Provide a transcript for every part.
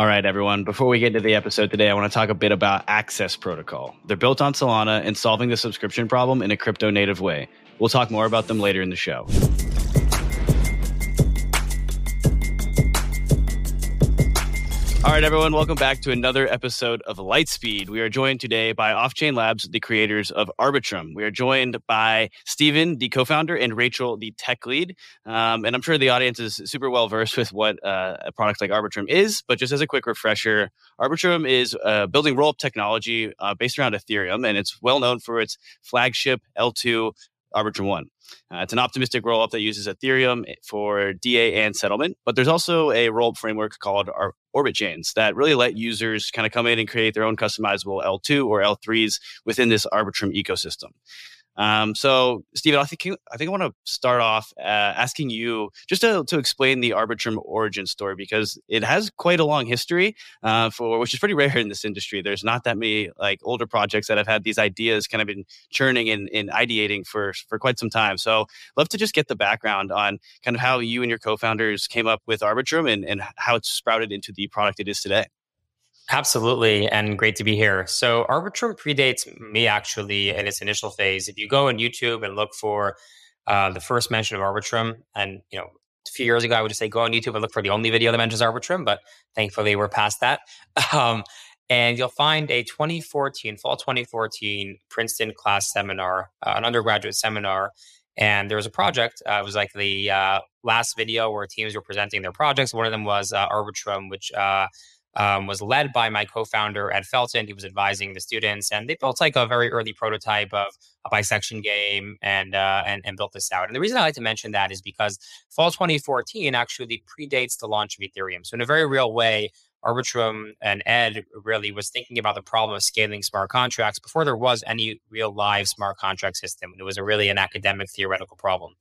All right, everyone. Before we get into the episode today, I want to talk a bit about Access Protocol. They're built on Solana and solving the subscription problem in a crypto native way. We'll talk more about them later in the show. All right, everyone, welcome back to another episode of Lightspeed. We are joined today by Offchain Labs, the creators of Arbitrum. We are joined by Stephen, the co founder, and Rachel, the tech lead. Um, and I'm sure the audience is super well versed with what uh, a product like Arbitrum is. But just as a quick refresher, Arbitrum is uh, building roll up technology uh, based around Ethereum, and it's well known for its flagship L2 Arbitrum 1. Uh, it's an optimistic rollup that uses Ethereum for DA and settlement, but there's also a rollup framework called our Orbit chains that really let users kind of come in and create their own customizable L2 or L3s within this Arbitrum ecosystem. Um, so, Stephen, I think I think I want to start off uh, asking you just to, to explain the Arbitrum origin story because it has quite a long history, uh, for which is pretty rare in this industry. There's not that many like older projects that have had these ideas kind of been churning and, and ideating for for quite some time. So, love to just get the background on kind of how you and your co-founders came up with Arbitrum and, and how it's sprouted into the product it is today. Absolutely, and great to be here. So, Arbitrum predates me actually in its initial phase. If you go on YouTube and look for uh, the first mention of Arbitrum, and you know, a few years ago, I would just say go on YouTube and look for the only video that mentions Arbitrum, but thankfully we're past that. Um, and you'll find a 2014, fall 2014 Princeton class seminar, uh, an undergraduate seminar. And there was a project. Uh, it was like the uh, last video where teams were presenting their projects. One of them was uh, Arbitrum, which uh, um, was led by my co-founder Ed Felten. He was advising the students, and they built like a very early prototype of a bisection game and uh, and and built this out. And the reason I like to mention that is because fall 2014 actually predates the launch of Ethereum. So in a very real way, Arbitrum and Ed really was thinking about the problem of scaling smart contracts before there was any real live smart contract system. It was a really an academic theoretical problem.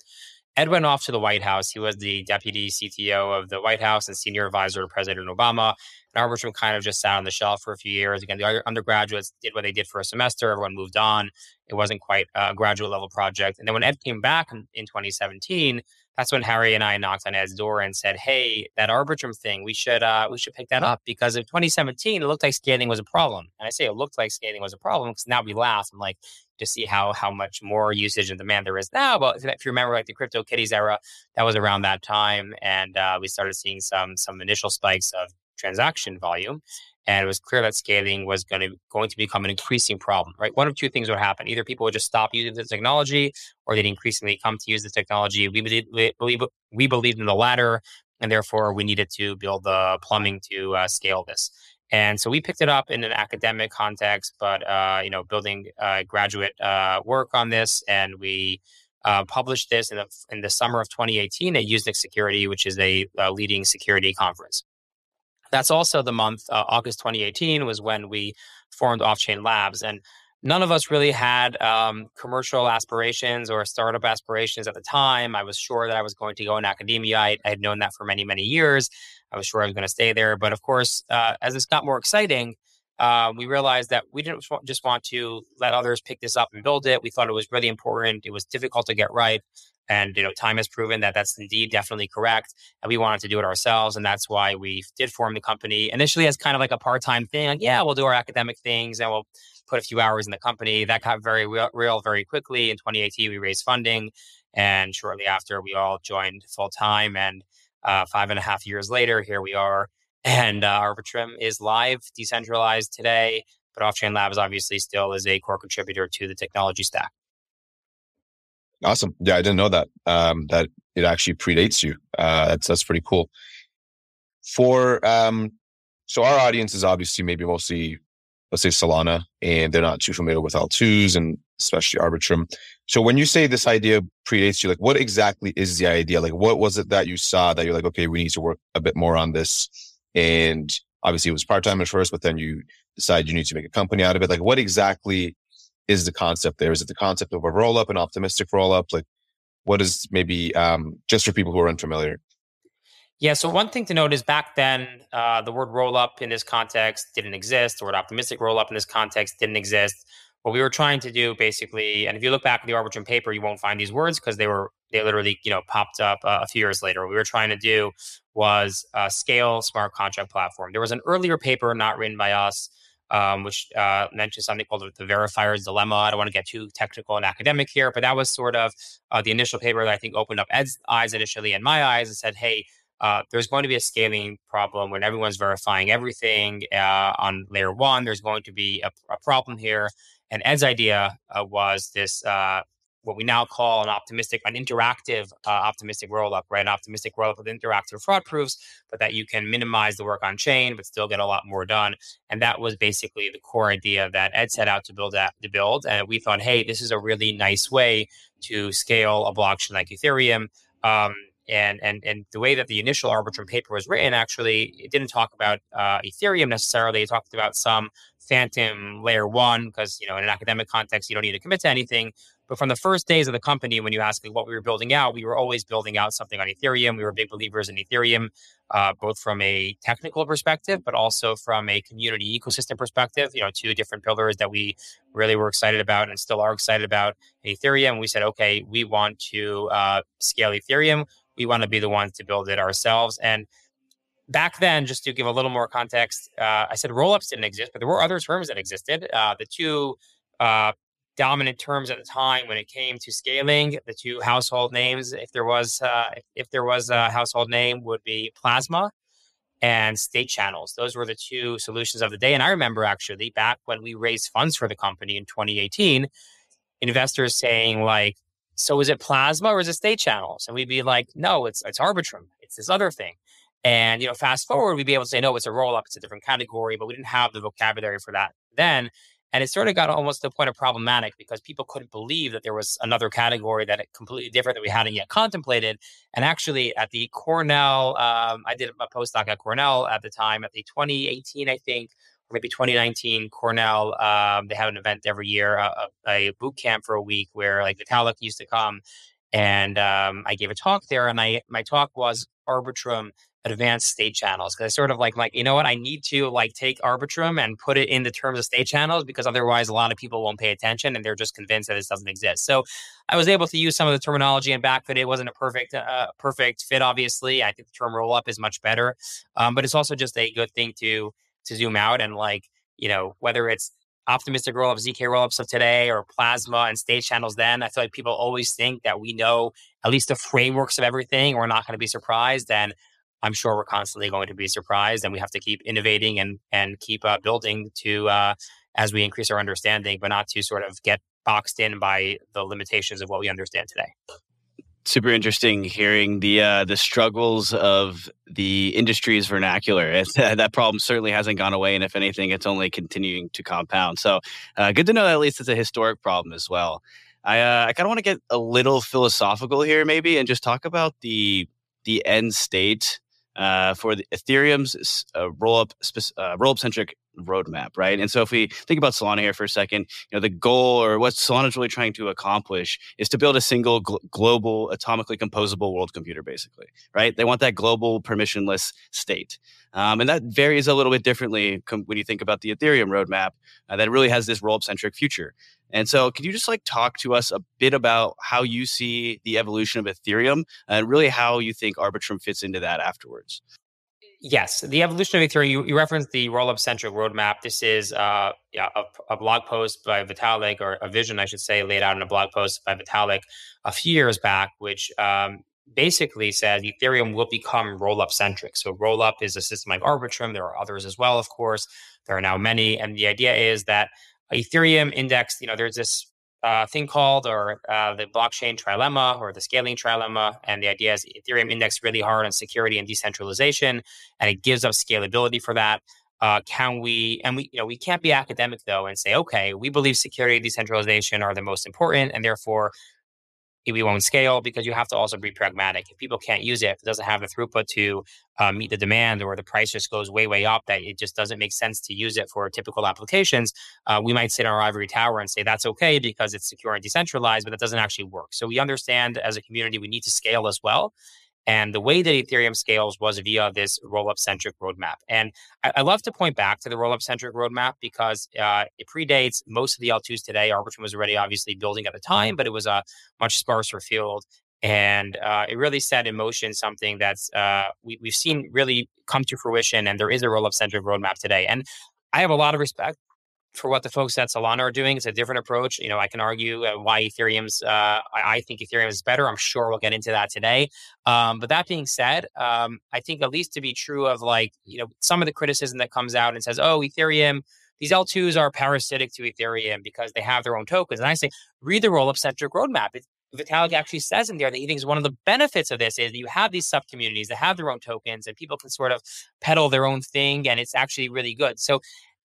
Ed went off to the White House. He was the deputy CTO of the White House and senior advisor to President Obama. And Arbitrum kind of just sat on the shelf for a few years. Again, the undergraduates did what they did for a semester. Everyone moved on. It wasn't quite a graduate level project. And then when Ed came back in, in 2017, that's when Harry and I knocked on Ed's door and said, "Hey, that Arbitrum thing, we should uh, we should pick that up because in 2017 it looked like scaling was a problem." And I say it looked like scaling was a problem because now we laugh. I'm like, to see how how much more usage and demand there is now. But if you remember, like the Crypto Kitties era, that was around that time, and uh, we started seeing some some initial spikes of transaction volume. And it was clear that scaling was going to going to become an increasing problem. Right, one of two things would happen: either people would just stop using the technology, or they'd increasingly come to use the technology. We believe we believe we believed in the latter, and therefore we needed to build the plumbing to uh, scale this. And so we picked it up in an academic context, but uh, you know, building uh, graduate uh, work on this, and we uh, published this in the in the summer of 2018 at Usenix Security, which is a, a leading security conference. That's also the month uh, August 2018 was when we formed Offchain Labs, and none of us really had um, commercial aspirations or startup aspirations at the time. I was sure that I was going to go in academia. I, I had known that for many many years. I was sure I was going to stay there. But of course, uh, as this got more exciting, uh, we realized that we didn't just want to let others pick this up and build it. We thought it was really important. It was difficult to get right. And you know, time has proven that that's indeed definitely correct. And we wanted to do it ourselves, and that's why we did form the company initially as kind of like a part-time thing. Like, yeah, we'll do our academic things, and we'll put a few hours in the company. That got very real, very quickly. In 2018, we raised funding, and shortly after, we all joined full time. And uh, five and a half years later, here we are. And uh, Arbitrum is live, decentralized today, but Offchain Labs obviously still is a core contributor to the technology stack. Awesome. Yeah, I didn't know that. Um, that it actually predates you. Uh, that's that's pretty cool. For um, so our audience is obviously maybe mostly let's say Solana, and they're not too familiar with L2s and especially Arbitrum. So when you say this idea predates you, like what exactly is the idea? Like what was it that you saw that you're like, okay, we need to work a bit more on this? And obviously it was part time at first, but then you decide you need to make a company out of it. Like what exactly is the concept there? Is it the concept of a roll up, an optimistic roll up? Like what is maybe um, just for people who are unfamiliar? Yeah. So one thing to note is back then, uh, the word roll up in this context didn't exist. The word optimistic roll up in this context didn't exist. what we were trying to do basically, and if you look back at the Arbitrum paper, you won't find these words because they were they literally you know popped up uh, a few years later. What we were trying to do was uh, scale smart contract platform. There was an earlier paper not written by us. Um, which uh, mentioned something called the verifier's dilemma. I don't want to get too technical and academic here, but that was sort of uh, the initial paper that I think opened up Ed's eyes initially and my eyes and said, hey, uh, there's going to be a scaling problem when everyone's verifying everything uh, on layer one. There's going to be a, a problem here. And Ed's idea uh, was this uh, what we now call an optimistic, an interactive uh, optimistic rollup, right? An optimistic rollup with interactive fraud proofs, but that you can minimize the work on chain, but still get a lot more done. And that was basically the core idea that Ed set out to build at, to build. And we thought, hey, this is a really nice way to scale a blockchain like Ethereum. Um, and and and the way that the initial Arbitrum paper was written, actually, it didn't talk about uh, Ethereum necessarily. It talked about some phantom layer one because you know in an academic context you don't need to commit to anything. But from the first days of the company, when you ask what we were building out, we were always building out something on Ethereum. We were big believers in Ethereum, uh, both from a technical perspective, but also from a community ecosystem perspective. You know, two different pillars that we really were excited about and still are excited about Ethereum. We said, okay, we want to uh, scale Ethereum we want to be the ones to build it ourselves. And back then, just to give a little more context, uh, I said rollups didn't exist, but there were other terms that existed. Uh, the two uh, dominant terms at the time when it came to scaling, the two household names, if there was uh, if there was a household name, would be Plasma and state channels. Those were the two solutions of the day. And I remember actually back when we raised funds for the company in 2018, investors saying like, so is it plasma or is it state channels? And we'd be like, no, it's it's Arbitrum. It's this other thing. And you know, fast forward, we'd be able to say, no, it's a roll up, it's a different category, but we didn't have the vocabulary for that then. And it sort of got almost to the point of problematic because people couldn't believe that there was another category that completely different that we hadn't yet contemplated. And actually, at the Cornell, um, I did a postdoc at Cornell at the time, at the 2018, I think, maybe 2019 Cornell. Um, they have an event every year, a, a, boot camp for a week where like Vitalik used to come, and um, I gave a talk there. And I my talk was Arbitrum advanced state channels because I sort of like like you know what I need to like take Arbitrum and put it in the terms of state channels because otherwise a lot of people won't pay attention and they're just convinced that this doesn't exist. So I was able to use some of the terminology and backfit. It wasn't a perfect uh, perfect fit, obviously. I think the term roll up is much better, um, but it's also just a good thing to to zoom out and like, you know, whether it's optimistic rollups, ZK rollups of today or plasma and state channels then, I feel like people always think that we know at least the frameworks of everything. We're not going to be surprised. And I'm sure we're constantly going to be surprised and we have to keep innovating and, and keep uh, building to, uh, as we increase our understanding, but not to sort of get boxed in by the limitations of what we understand today super interesting hearing the uh, the struggles of the industry's vernacular. that problem certainly hasn't gone away, and if anything, it's only continuing to compound. So, uh, good to know that at least it's a historic problem as well. I uh, I kind of want to get a little philosophical here, maybe, and just talk about the the end state uh, for the Ethereum's uh, roll up uh, roll up centric roadmap, right? And so if we think about Solana here for a second, you know, the goal or what Solana is really trying to accomplish is to build a single gl- global atomically composable world computer, basically, right? They want that global permissionless state. Um, and that varies a little bit differently com- when you think about the Ethereum roadmap uh, that really has this roll-up centric future. And so, can you just like talk to us a bit about how you see the evolution of Ethereum and really how you think Arbitrum fits into that afterwards? Yes, the evolution of Ethereum. You, you referenced the roll-up centric roadmap. This is uh, yeah, a, a, blog post by Vitalik, or a vision, I should say, laid out in a blog post by Vitalik a few years back, which um, basically said Ethereum will become roll-up centric. So roll-up is a system like Arbitrum. There are others as well, of course. There are now many, and the idea is that Ethereum index. You know, there's this uh, thing called or uh, the blockchain trilemma or the scaling trilemma. And the idea is Ethereum indexed really hard on security and decentralization, and it gives us scalability for that. Uh, can we and we you know we can't be academic though and say okay we believe security and decentralization are the most important and therefore we won't scale because you have to also be pragmatic. If people can't use it, if it doesn't have the throughput to uh, meet the demand or the price just goes way, way up, that it just doesn't make sense to use it for typical applications, uh, we might sit on our ivory tower and say that's okay because it's secure and decentralized, but that doesn't actually work. So we understand as a community we need to scale as well. And the way that Ethereum scales was via this rollup centric roadmap. And I, I, love to point back to the rollup centric roadmap because uh, it predates most of the L2s today. Arbitrum was already obviously building at the time, but it was a much sparser field. And uh, it really set in motion something that's uh, we, we've seen really come to fruition. And there is a rollup centric roadmap today. And I have a lot of respect for what the folks at Solana are doing. It's a different approach. You know, I can argue uh, why Ethereum's. Uh, I, think Ethereum is better. I'm sure we'll get into that today. Um, but that being said, um, I think at least to be true of like you know some of the criticism that comes out and says, "Oh, Ethereum." These L2s are parasitic to Ethereum because they have their own tokens. And I say, read the rollup centric roadmap. It, Vitalik actually says in there that he thinks one of the benefits of this is that you have these sub communities that have their own tokens and people can sort of peddle their own thing and it's actually really good. So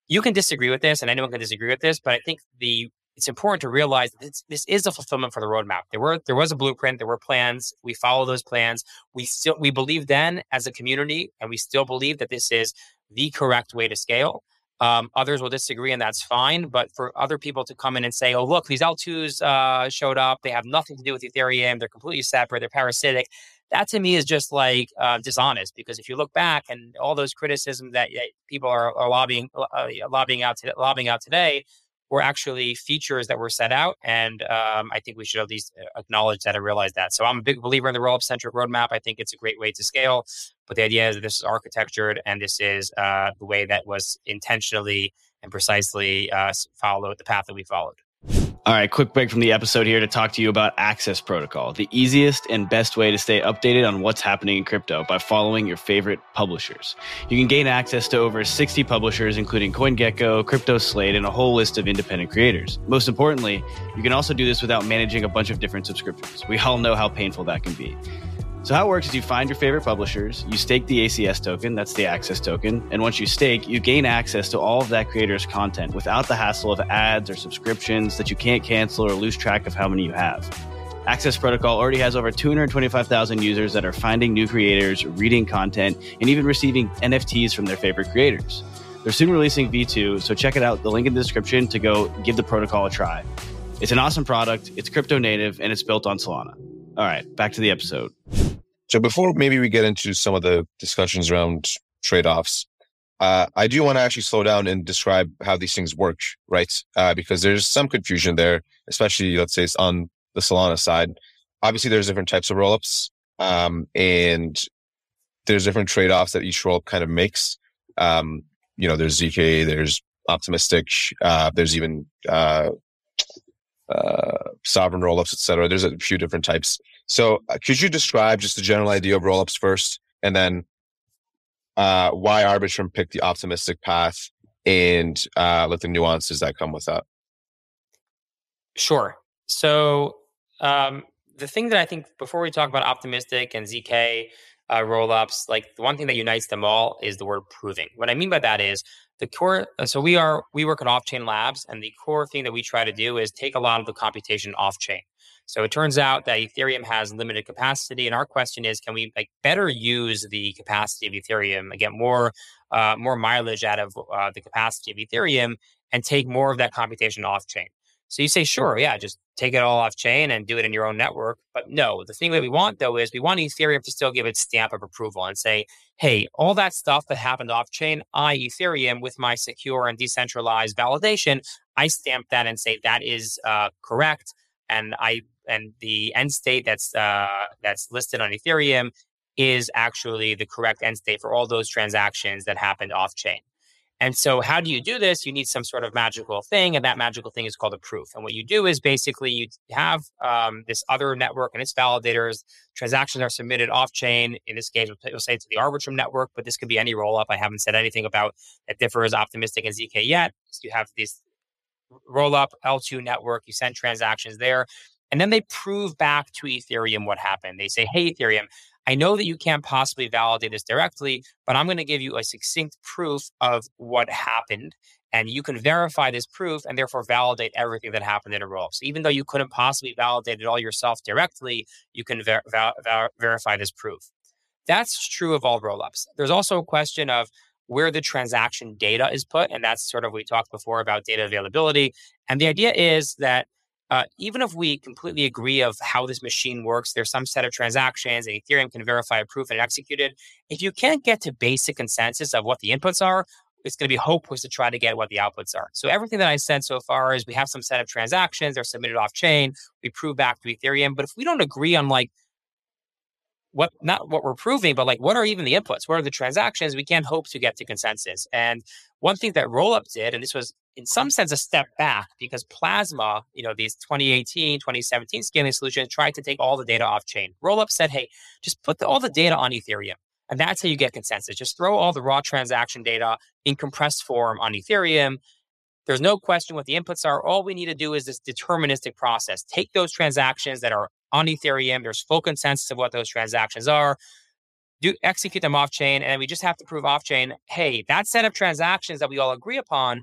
you can disagree with this, and anyone can disagree with this, but I think the it's important to realize that this, this is a fulfillment for the roadmap. There were there was a blueprint, there were plans. We follow those plans. We still we believe then as a community, and we still believe that this is the correct way to scale. Um, others will disagree, and that's fine. But for other people to come in and say, "Oh, look, these L2s uh, showed up. They have nothing to do with Ethereum. They're completely separate. They're parasitic," that to me is just like uh, dishonest because if you look back and all those criticisms that people are, are lobbying uh, lobbying out to, lobbying out today were actually features that were set out and um, i think we should at least uh, acknowledge that and realize that. So i'm a big believer in the rollup centric roadmap. I think it's a great way to scale but the idea is that this is architectured and this is uh, the way that was intentionally and precisely uh, followed the path that we followed all right, quick break from the episode here to talk to you about Access Protocol, the easiest and best way to stay updated on what's happening in crypto by following your favorite publishers. You can gain access to over 60 publishers, including CoinGecko, Crypto Slate, and a whole list of independent creators. Most importantly, you can also do this without managing a bunch of different subscriptions. We all know how painful that can be. So how it works is you find your favorite publishers, you stake the ACS token, that's the access token, and once you stake, you gain access to all of that creator's content without the hassle of ads or subscriptions that you can't cancel or lose track of how many you have. Access Protocol already has over 225,000 users that are finding new creators, reading content, and even receiving NFTs from their favorite creators. They're soon releasing V2, so check it out. The link in the description to go give the protocol a try. It's an awesome product, it's crypto native, and it's built on Solana. All right, back to the episode. So before maybe we get into some of the discussions around trade-offs, uh, I do want to actually slow down and describe how these things work, right? Uh, because there's some confusion there, especially let's say it's on the Solana side. Obviously, there's different types of rollups, um, and there's different trade-offs that each rollup kind of makes. Um, you know, there's zk, there's optimistic, uh, there's even uh, uh, sovereign rollups, etc. There's a few different types. So uh, could you describe just the general idea of rollups first, and then uh, why Arbitrum picked the optimistic path and uh, let the nuances that come with that? Sure. So um, the thing that I think before we talk about optimistic and zk uh, rollups, like the one thing that unites them all is the word proving. What I mean by that is the core. Uh, so we are we work at Off Chain Labs, and the core thing that we try to do is take a lot of the computation off chain. So it turns out that Ethereum has limited capacity, and our question is, can we like better use the capacity of Ethereum and get more uh, more mileage out of uh, the capacity of Ethereum and take more of that computation off chain? So you say, sure, yeah, just take it all off chain and do it in your own network. But no, the thing that we want though is we want Ethereum to still give its stamp of approval and say, hey, all that stuff that happened off chain, I, Ethereum, with my secure and decentralized validation, I stamp that and say that is uh, correct. And I and the end state that's uh, that's listed on Ethereum is actually the correct end state for all those transactions that happened off chain. And so, how do you do this? You need some sort of magical thing, and that magical thing is called a proof. And what you do is basically you have um, this other network and its validators. Transactions are submitted off chain. In this case, we'll say to the Arbitrum network, but this could be any roll up. I haven't said anything about that differs optimistic and ZK yet. So you have this roll up L2 network. You send transactions there. And then they prove back to Ethereum what happened. They say, hey, Ethereum, I know that you can't possibly validate this directly, but I'm going to give you a succinct proof of what happened. And you can verify this proof and therefore validate everything that happened in a roll. So even though you couldn't possibly validate it all yourself directly, you can ver- ver- ver- verify this proof. That's true of all rollups. There's also a question of where the transaction data is put. And that's sort of, we talked before about data availability. And the idea is that uh, even if we completely agree of how this machine works, there's some set of transactions and Ethereum can verify a proof and execute it. If you can't get to basic consensus of what the inputs are, it's going to be hopeless to try to get what the outputs are. So everything that I said so far is we have some set of transactions, they're submitted off chain, we prove back to Ethereum. But if we don't agree on like what not what we're proving, but like what are even the inputs? What are the transactions? We can't hope to get to consensus. And one thing that Rollup did, and this was in some sense a step back because Plasma, you know, these 2018, 2017 scaling solutions tried to take all the data off chain. Rollup said, hey, just put the, all the data on Ethereum. And that's how you get consensus. Just throw all the raw transaction data in compressed form on Ethereum. There's no question what the inputs are. All we need to do is this deterministic process. Take those transactions that are on Ethereum. There's full consensus of what those transactions are. Do execute them off chain, and we just have to prove off chain. Hey, that set of transactions that we all agree upon.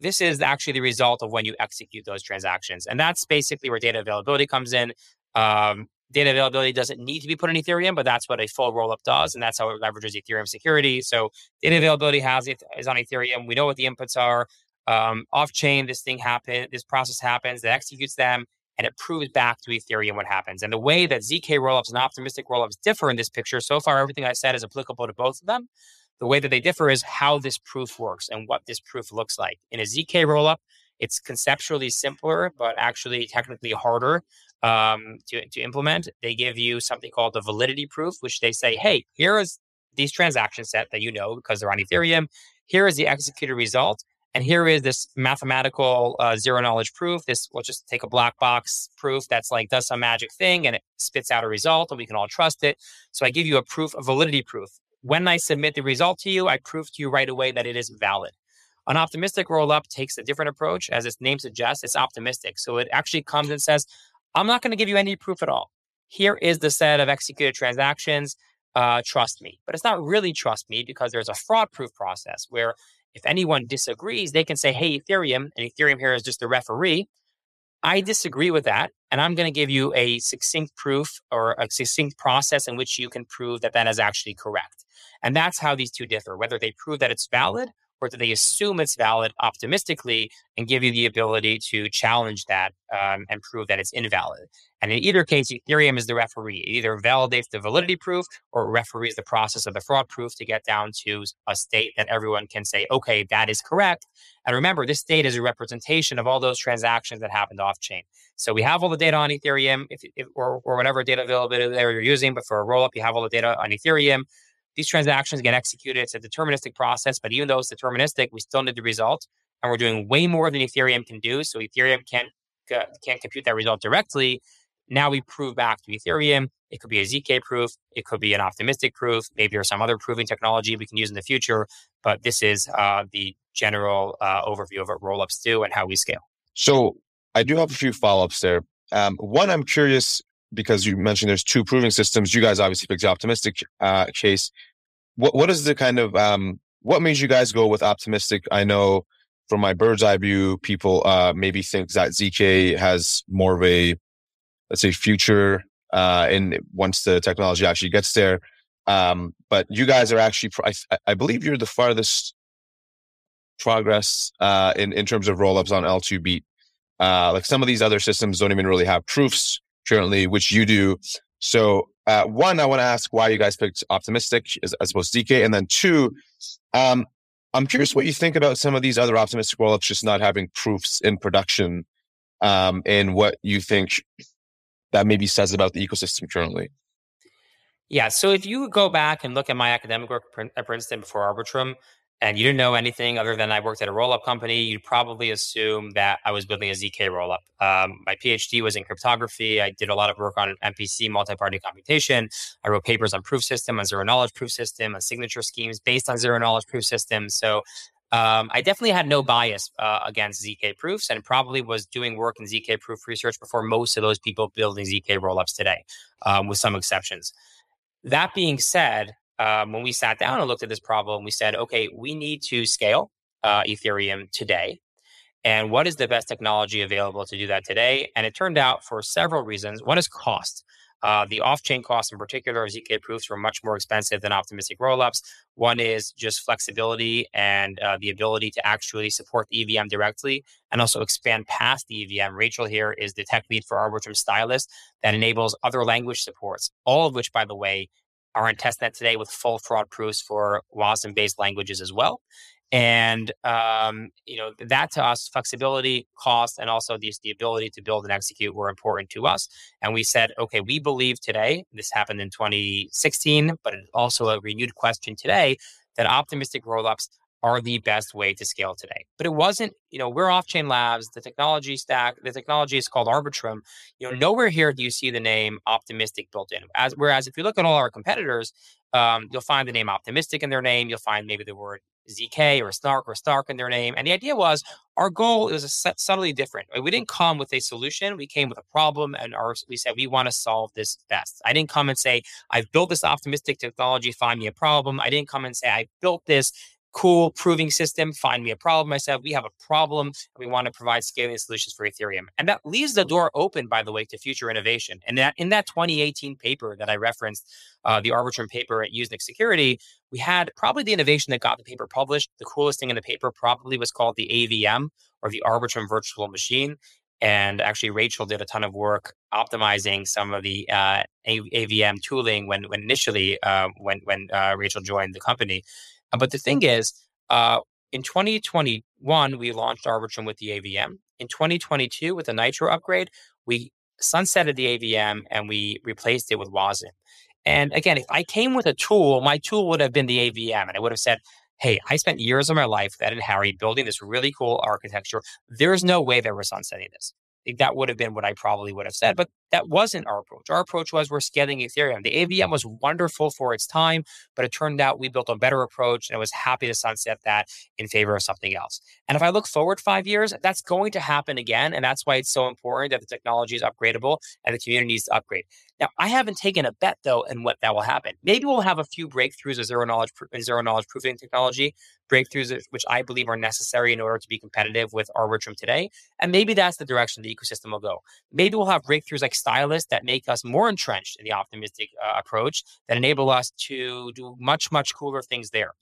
This is actually the result of when you execute those transactions, and that's basically where data availability comes in. Um, data availability doesn't need to be put in Ethereum, but that's what a full rollup does, and that's how it leverages Ethereum security. So data availability has it is on Ethereum. We know what the inputs are. Um, off chain, this thing happens. This process happens. It executes them and it proves back to Ethereum what happens. And the way that ZK rollups and optimistic rollups differ in this picture, so far, everything I said is applicable to both of them. The way that they differ is how this proof works and what this proof looks like. In a ZK rollup, it's conceptually simpler, but actually technically harder um, to, to implement. They give you something called the validity proof, which they say, hey, here is these transaction set that you know because they're on Ethereum. Here is the executed result. And here is this mathematical uh, zero knowledge proof. This we'll just take a black box proof that's like does some magic thing and it spits out a result and we can all trust it. So I give you a proof, a validity proof. When I submit the result to you, I prove to you right away that it is valid. An optimistic rollup takes a different approach. As its name suggests, it's optimistic. So it actually comes and says, I'm not going to give you any proof at all. Here is the set of executed transactions. Uh, trust me. But it's not really trust me because there's a fraud proof process where if anyone disagrees, they can say, hey, Ethereum, and Ethereum here is just a referee. I disagree with that. And I'm going to give you a succinct proof or a succinct process in which you can prove that that is actually correct. And that's how these two differ, whether they prove that it's valid or do they assume it's valid optimistically and give you the ability to challenge that um, and prove that it's invalid? And in either case, Ethereum is the referee. It either validates the validity proof or referees the process of the fraud proof to get down to a state that everyone can say, okay, that is correct. And remember, this state is a representation of all those transactions that happened off chain. So we have all the data on Ethereum if, if, or, or whatever data availability you're using, but for a rollup, you have all the data on Ethereum. These transactions get executed. It's a deterministic process, but even though it's deterministic, we still need the result. And we're doing way more than Ethereum can do. So Ethereum can't, uh, can't compute that result directly. Now we prove back to Ethereum. It could be a ZK proof. It could be an optimistic proof. Maybe there's some other proving technology we can use in the future. But this is uh, the general uh, overview of what rollups do and how we scale. So I do have a few follow ups there. Um, one, I'm curious because you mentioned there's two proving systems. You guys obviously picked the optimistic uh, case. What what is the kind of um, what made you guys go with optimistic? I know from my bird's eye view, people uh, maybe think that ZK has more of a let's say future uh, in once the technology actually gets there. Um, but you guys are actually, I, I believe you're the farthest progress uh, in in terms of rollups on L2 beat. Uh, like some of these other systems don't even really have proofs currently, which you do. So, uh, one, I want to ask why you guys picked optimistic as, as opposed to ZK, and then two, um, I'm curious what you think about some of these other optimistic rollups just not having proofs in production, um, and what you think that maybe says about the ecosystem currently. Yeah. So if you go back and look at my academic work at Princeton before Arbitrum, and you didn't know anything other than I worked at a roll up company, you'd probably assume that I was building a ZK roll up. Um, my PhD was in cryptography. I did a lot of work on MPC, multi party computation. I wrote papers on proof system, on zero knowledge proof system, on signature schemes based on zero knowledge proof systems. So um, I definitely had no bias uh, against ZK proofs and probably was doing work in ZK proof research before most of those people building ZK rollups today, um, with some exceptions. That being said, um, when we sat down and looked at this problem, we said, okay, we need to scale uh, Ethereum today. And what is the best technology available to do that today? And it turned out for several reasons. One is cost. Uh, the off-chain costs, in particular, zk proofs, were much more expensive than optimistic rollups. One is just flexibility and uh, the ability to actually support the EVM directly, and also expand past the EVM. Rachel here is the tech lead for Arbitrum Stylus that enables other language supports, all of which, by the way, are testnet today with full fraud proofs for WASM-based languages as well. And um, you know that to us, flexibility, cost, and also the, the ability to build and execute were important to us. And we said, okay, we believe today this happened in 2016, but it's also a renewed question today that optimistic rollups are the best way to scale today. But it wasn't, you know, we're off chain labs, the technology stack, the technology is called Arbitrum. You know, nowhere here do you see the name optimistic built in. As whereas if you look at all our competitors, um, you'll find the name optimistic in their name. You'll find maybe the word ZK or Snark or Stark in their name. And the idea was our goal was subtly different. We didn't come with a solution. We came with a problem and our, we said, we want to solve this best. I didn't come and say, I've built this optimistic technology, find me a problem. I didn't come and say, I built this cool proving system, find me a problem. I said, we have a problem we want to provide scaling solutions for Ethereum. And that leaves the door open, by the way, to future innovation. And that in that 2018 paper that I referenced, uh, the Arbitrum paper at Usenix Security, we had probably the innovation that got the paper published. The coolest thing in the paper probably was called the AVM or the Arbitrum Virtual Machine. And actually, Rachel did a ton of work optimizing some of the uh, AVM tooling when, when initially uh, when when uh, Rachel joined the company. Uh, but the thing is, uh, in 2021, we launched Arbitrum with the AVM. In 2022, with the Nitro upgrade, we sunsetted the AVM and we replaced it with WASM. And again, if I came with a tool, my tool would have been the AVM, and I would have said, hey, I spent years of my life with Ed and Harry building this really cool architecture. There's no way that we're sunsetting this Eh, that would have been what I probably would have said. But that wasn't our approach. Our approach was we're scaling Ethereum. The AVM was wonderful for its time, but it turned out we built a better approach and I was happy to sunset that in favor of something else. And if I look forward five years, that's going to happen again. And that's why it's so important that the technology is upgradable and the community needs to upgrade. Now, I haven't taken a bet though in what that will happen. Maybe we'll have a few breakthroughs of zero knowledge, zero knowledge proofing technology, breakthroughs which I believe are necessary in order to be competitive with Arbitrum today. And maybe that's the direction the ecosystem will go. Maybe we'll have breakthroughs like Stylus that make us more entrenched in the optimistic uh, approach that enable us to do much, much cooler things there.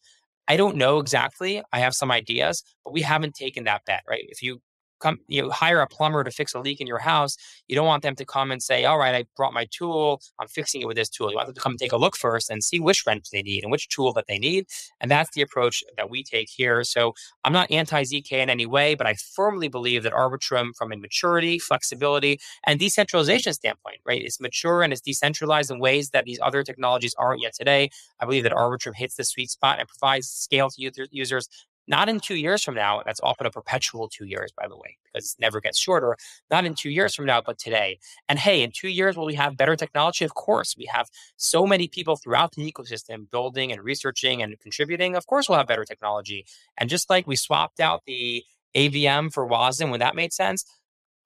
I don't know exactly. I have some ideas, but we haven't taken that bet, right? If you come you know, hire a plumber to fix a leak in your house, you don't want them to come and say, "All right, I brought my tool. I'm fixing it with this tool." You want them to come take a look first and see which wrench they need and which tool that they need, and that's the approach that we take here. So I'm not anti zk in any way, but I firmly believe that Arbitrum, from a maturity, flexibility, and decentralization standpoint, right, it's mature and it's decentralized in ways that these other technologies aren't yet today. I believe that Arbitrum hits the sweet spot and provides scale to users not in two years from now. That's often a perpetual two years, by the way, because it never gets shorter. Not in two years from now, but today. And hey, in two years, will we have better technology? Of course. We have so many people throughout the ecosystem building and researching and contributing. Of course, we'll have better technology. And just like we swapped out the AVM for WASM when that made sense,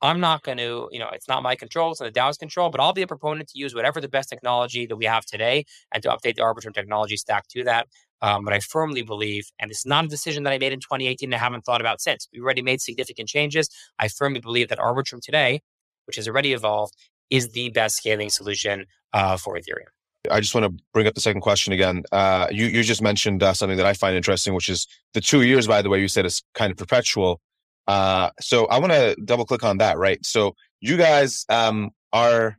I'm not going to, you know, it's not my control, it's not the DAO's control, but I'll be a proponent to use whatever the best technology that we have today and to update the Arbitrum technology stack to that. Um, but I firmly believe, and it's not a decision that I made in 2018 and I haven't thought about since. We already made significant changes. I firmly believe that Arbitrum today, which has already evolved, is the best scaling solution uh, for Ethereum. I just want to bring up the second question again. Uh, you you just mentioned uh, something that I find interesting, which is the two years. By the way, you said is kind of perpetual. Uh, so I want to double click on that. Right. So you guys um, are,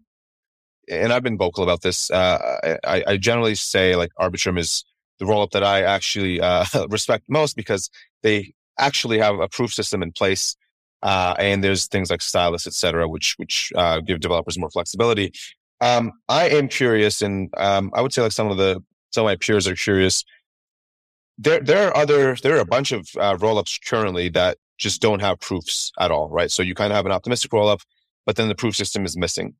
and I've been vocal about this. Uh, I, I generally say like Arbitrum is the roll up that I actually uh, respect most because they actually have a proof system in place. Uh, and there's things like stylus, et cetera, which, which, uh, give developers more flexibility. Um, I am curious and, um, I would say like some of the, some of my peers are curious. There, there are other, there are a bunch of, uh, rollups currently that just don't have proofs at all, right? So you kind of have an optimistic roll up, but then the proof system is missing.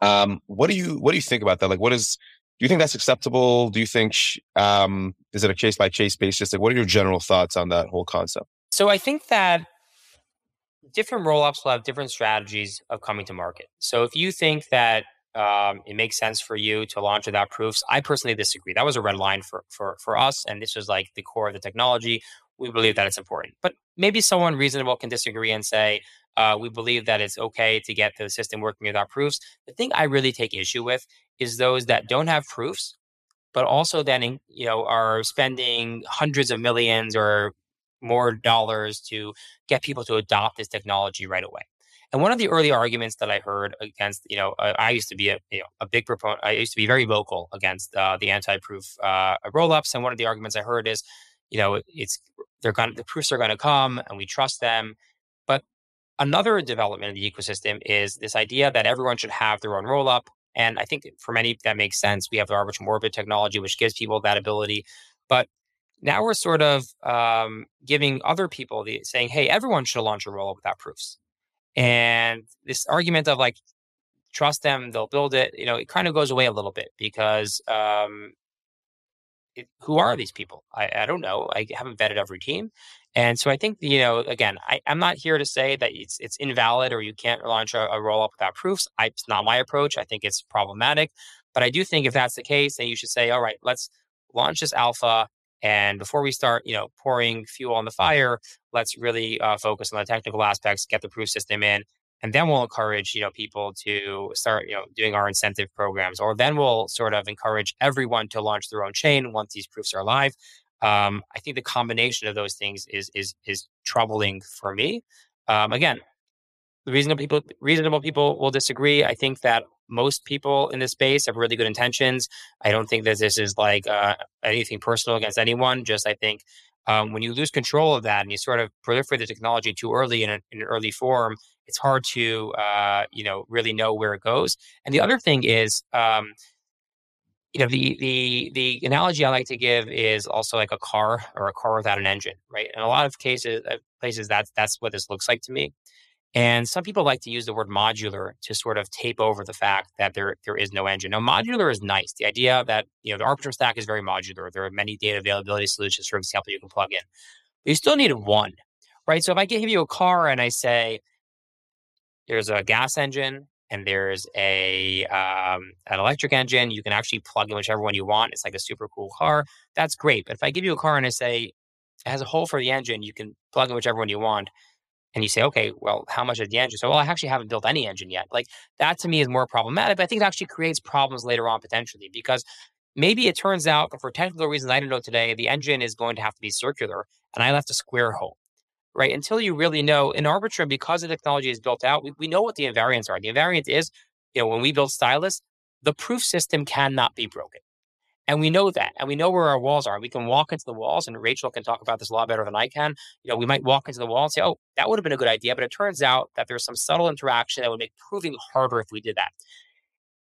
Um, what do you, what do you think about that? Like, what is, do you think that's acceptable? Do you think um, is it a case by case basis? Like, what are your general thoughts on that whole concept? So I think that different roll ups will have different strategies of coming to market. So if you think that um, it makes sense for you to launch without proofs. I personally disagree. That was a red line for for for us, and this was like the core of the technology. We believe that it's important. But maybe someone reasonable can disagree and say, uh, we believe that it's okay to get the system working without proofs. The thing I really take issue with is those that don't have proofs, but also then you know are spending hundreds of millions or more dollars to get people to adopt this technology right away. And one of the early arguments that I heard against, you know, I used to be a, you know, a big proponent. I used to be very vocal against uh, the anti-proof uh, rollups. And one of the arguments I heard is, you know, it's they're going the proofs are going to come, and we trust them. But another development in the ecosystem is this idea that everyone should have their own rollup. And I think for many that makes sense. We have the Arbitrum Orbit technology, which gives people that ability. But now we're sort of um, giving other people the saying, "Hey, everyone should launch a rollup without proofs." And this argument of like, trust them, they'll build it, you know, it kind of goes away a little bit because um, who are these people? I, I don't know. I haven't vetted every team. And so I think, you know, again, I, am not here to say that it's it's invalid or you can't launch a, a roll up without proofs. I, it's not my approach. I think it's problematic. But I do think if that's the case, then you should say, all right, let's launch this alpha. And before we start, you know, pouring fuel on the fire, let's really uh, focus on the technical aspects, get the proof system in, and then we'll encourage you know people to start you know doing our incentive programs, or then we'll sort of encourage everyone to launch their own chain once these proofs are live. Um, I think the combination of those things is is is troubling for me. Um, again, reasonable people reasonable people will disagree. I think that most people in this space have really good intentions. I don't think that this is like uh, anything personal against anyone. Just I think um, when you lose control of that and you sort of proliferate the technology too early in, a, in an early form, it's hard to uh, you know really know where it goes. And the other thing is, um, you know, the the the analogy I like to give is also like a car or a car without an engine, right? In a lot of cases, uh, places that's that's what this looks like to me. And some people like to use the word modular to sort of tape over the fact that there there is no engine. Now, modular is nice. The idea that you know the Arbitrum stack is very modular. There are many data availability solutions, for example, you can plug in. But you still need one, right? So if I give you a car and I say there's a gas engine and there's a um, an electric engine, you can actually plug in whichever one you want. It's like a super cool car. That's great. But if I give you a car and I say it has a hole for the engine, you can plug in whichever one you want and you say, okay, well, how much is the engine? So, well, I actually haven't built any engine yet. Like that to me is more problematic. But I think it actually creates problems later on potentially because maybe it turns out for technical reasons I don't know today, the engine is going to have to be circular and I left a square hole. Right. Until you really know in Arbitrum, because the technology is built out, we, we know what the invariants are. The invariant is, you know, when we build Stylus, the proof system cannot be broken. And we know that, and we know where our walls are. We can walk into the walls, and Rachel can talk about this a lot better than I can. You know, we might walk into the wall and say, "Oh, that would have been a good idea," but it turns out that there's some subtle interaction that would make proving harder if we did that.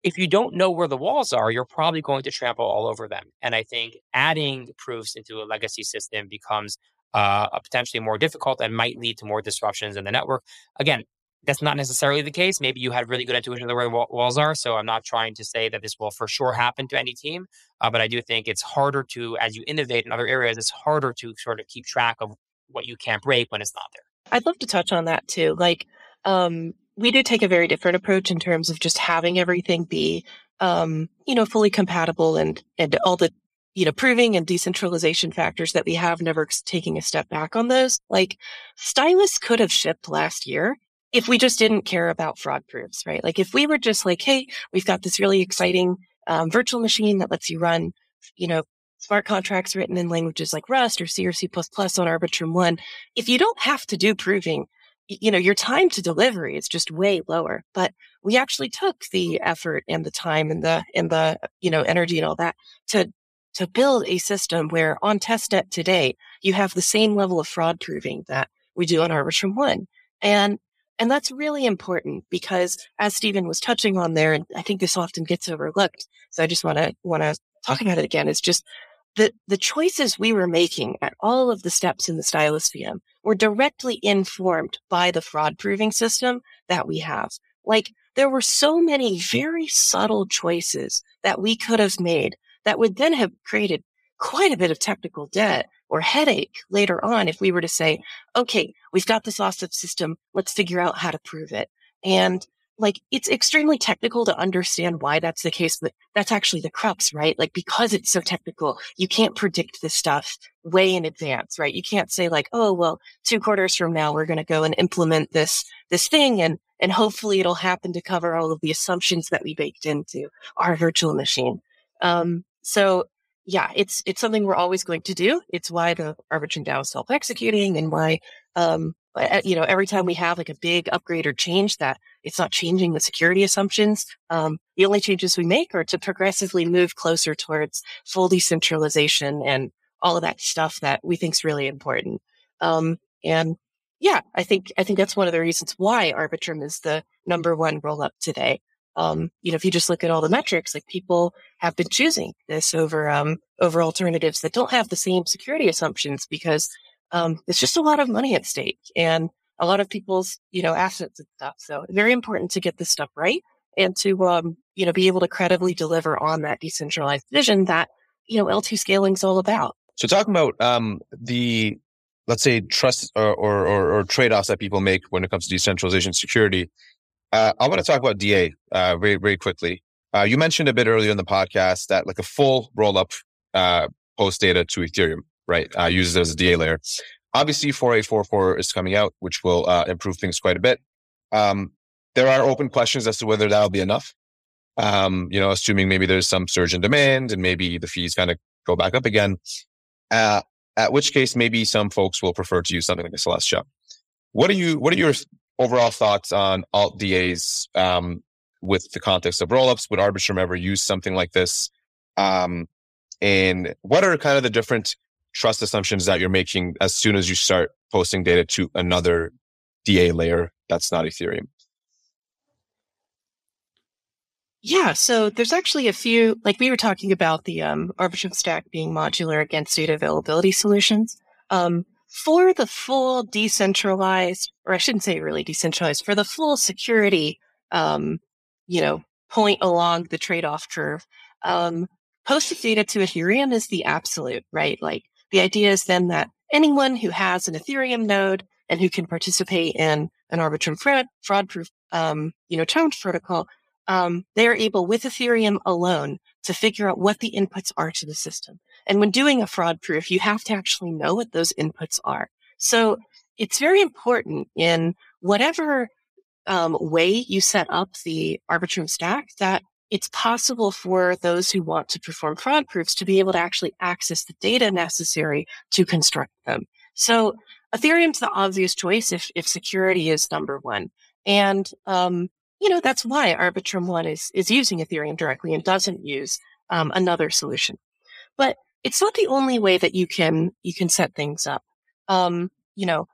If you don't know where the walls are, you're probably going to trample all over them. And I think adding proofs into a legacy system becomes uh, potentially more difficult and might lead to more disruptions in the network. Again, that's not necessarily the case. Maybe you had really good intuition of where the walls are. So I'm not trying to say that this will for sure happen to any team, uh, but I do think it's harder to, as you innovate in other areas, it's harder to sort of keep track of what you can't break when it's not there. I'd love to touch on that too. Like, um, we do take a very different approach in terms of just having everything be, um, you know, fully compatible and and all the you know, proving and decentralization factors that we have, never taking a step back on those. Like Stylus could have shipped last year if we just didn't care about fraud proofs, right? Like if we were just like, hey, we've got this really exciting um, virtual machine that lets you run, you know, smart contracts written in languages like Rust or C or C++ on Arbitrum One. If you don't have to do proving, you know, your time to delivery is just way lower. But we actually took the effort and the time and the and the you know energy and all that to to build a system where on testnet today you have the same level of fraud proving that we do on Arbitrum One. And and that's really important because as Stephen was touching on there, and I think this often gets overlooked. So I just want to, want to talk about it again. It's just the, the choices we were making at all of the steps in the stylus VM were directly informed by the fraud proving system that we have. Like there were so many very subtle choices that we could have made that would then have created quite a bit of technical debt or headache later on if we were to say, okay, we've got this awesome system. Let's figure out how to prove it. And like it's extremely technical to understand why that's the case, but that's actually the crux, right? Like because it's so technical, you can't predict this stuff way in advance, right? You can't say like, oh, well, two quarters from now, we're going to go and implement this, this thing and, and hopefully it'll happen to cover all of the assumptions that we baked into our virtual machine. Um, so yeah, it's, it's something we're always going to do. It's why the Arbitrum DAO is self-executing and why, um, you know, every time we have like a big upgrade or change that it's not changing the security assumptions. Um, the only changes we make are to progressively move closer towards full decentralization and all of that stuff that we think is really important. Um, and yeah, I think, I think that's one of the reasons why Arbitrum is the number one roll up today. Um, you know, if you just look at all the metrics, like people have been choosing this over, um, over alternatives that don't have the same security assumptions because, um, it's just a lot of money at stake and a lot of people's, you know, assets and stuff. So very important to get this stuff right and to, um, you know, be able to credibly deliver on that decentralized vision that, you know, L2 scaling is all about. So talking about, um, the, let's say trust or, or, or, or trade-offs that people make when it comes to decentralization security. Uh, I want to talk about DA, uh, very, very quickly. Uh, you mentioned a bit earlier in the podcast that like a full roll up, uh, post data to Ethereum, right? Uh, uses as a DA layer. Obviously, 4844 is coming out, which will uh, improve things quite a bit. Um, there are open questions as to whether that'll be enough. Um, you know, assuming maybe there's some surge in demand and maybe the fees kind of go back up again. At which case, maybe some folks will prefer to use something like a Celestia. What are you? What are your overall thoughts on alt DAs um, with the context of rollups? Would Arbitrum ever use something like this? Um, and what are kind of the different trust assumptions that you're making as soon as you start posting data to another DA layer that's not Ethereum? Yeah, so there's actually a few, like we were talking about the um, Arbitrum stack being modular against data availability solutions. Um, for the full decentralized, or I shouldn't say really decentralized, for the full security, um, you know, point along the trade-off curve, um, posted data to Ethereum is the absolute, right? Like the idea is then that anyone who has an Ethereum node and who can participate in an Arbitrum fraud, fraud proof, um, you know, challenge protocol, um, they are able with Ethereum alone to figure out what the inputs are to the system. And when doing a fraud proof, you have to actually know what those inputs are. So it's very important in whatever um, way you set up the Arbitrum stack that it's possible for those who want to perform fraud proofs to be able to actually access the data necessary to construct them. So Ethereum's the obvious choice if, if security is number one. And, um, you know, that's why Arbitrum One is, is using Ethereum directly and doesn't use, um, another solution. But it's not the only way that you can, you can set things up. Um, you know,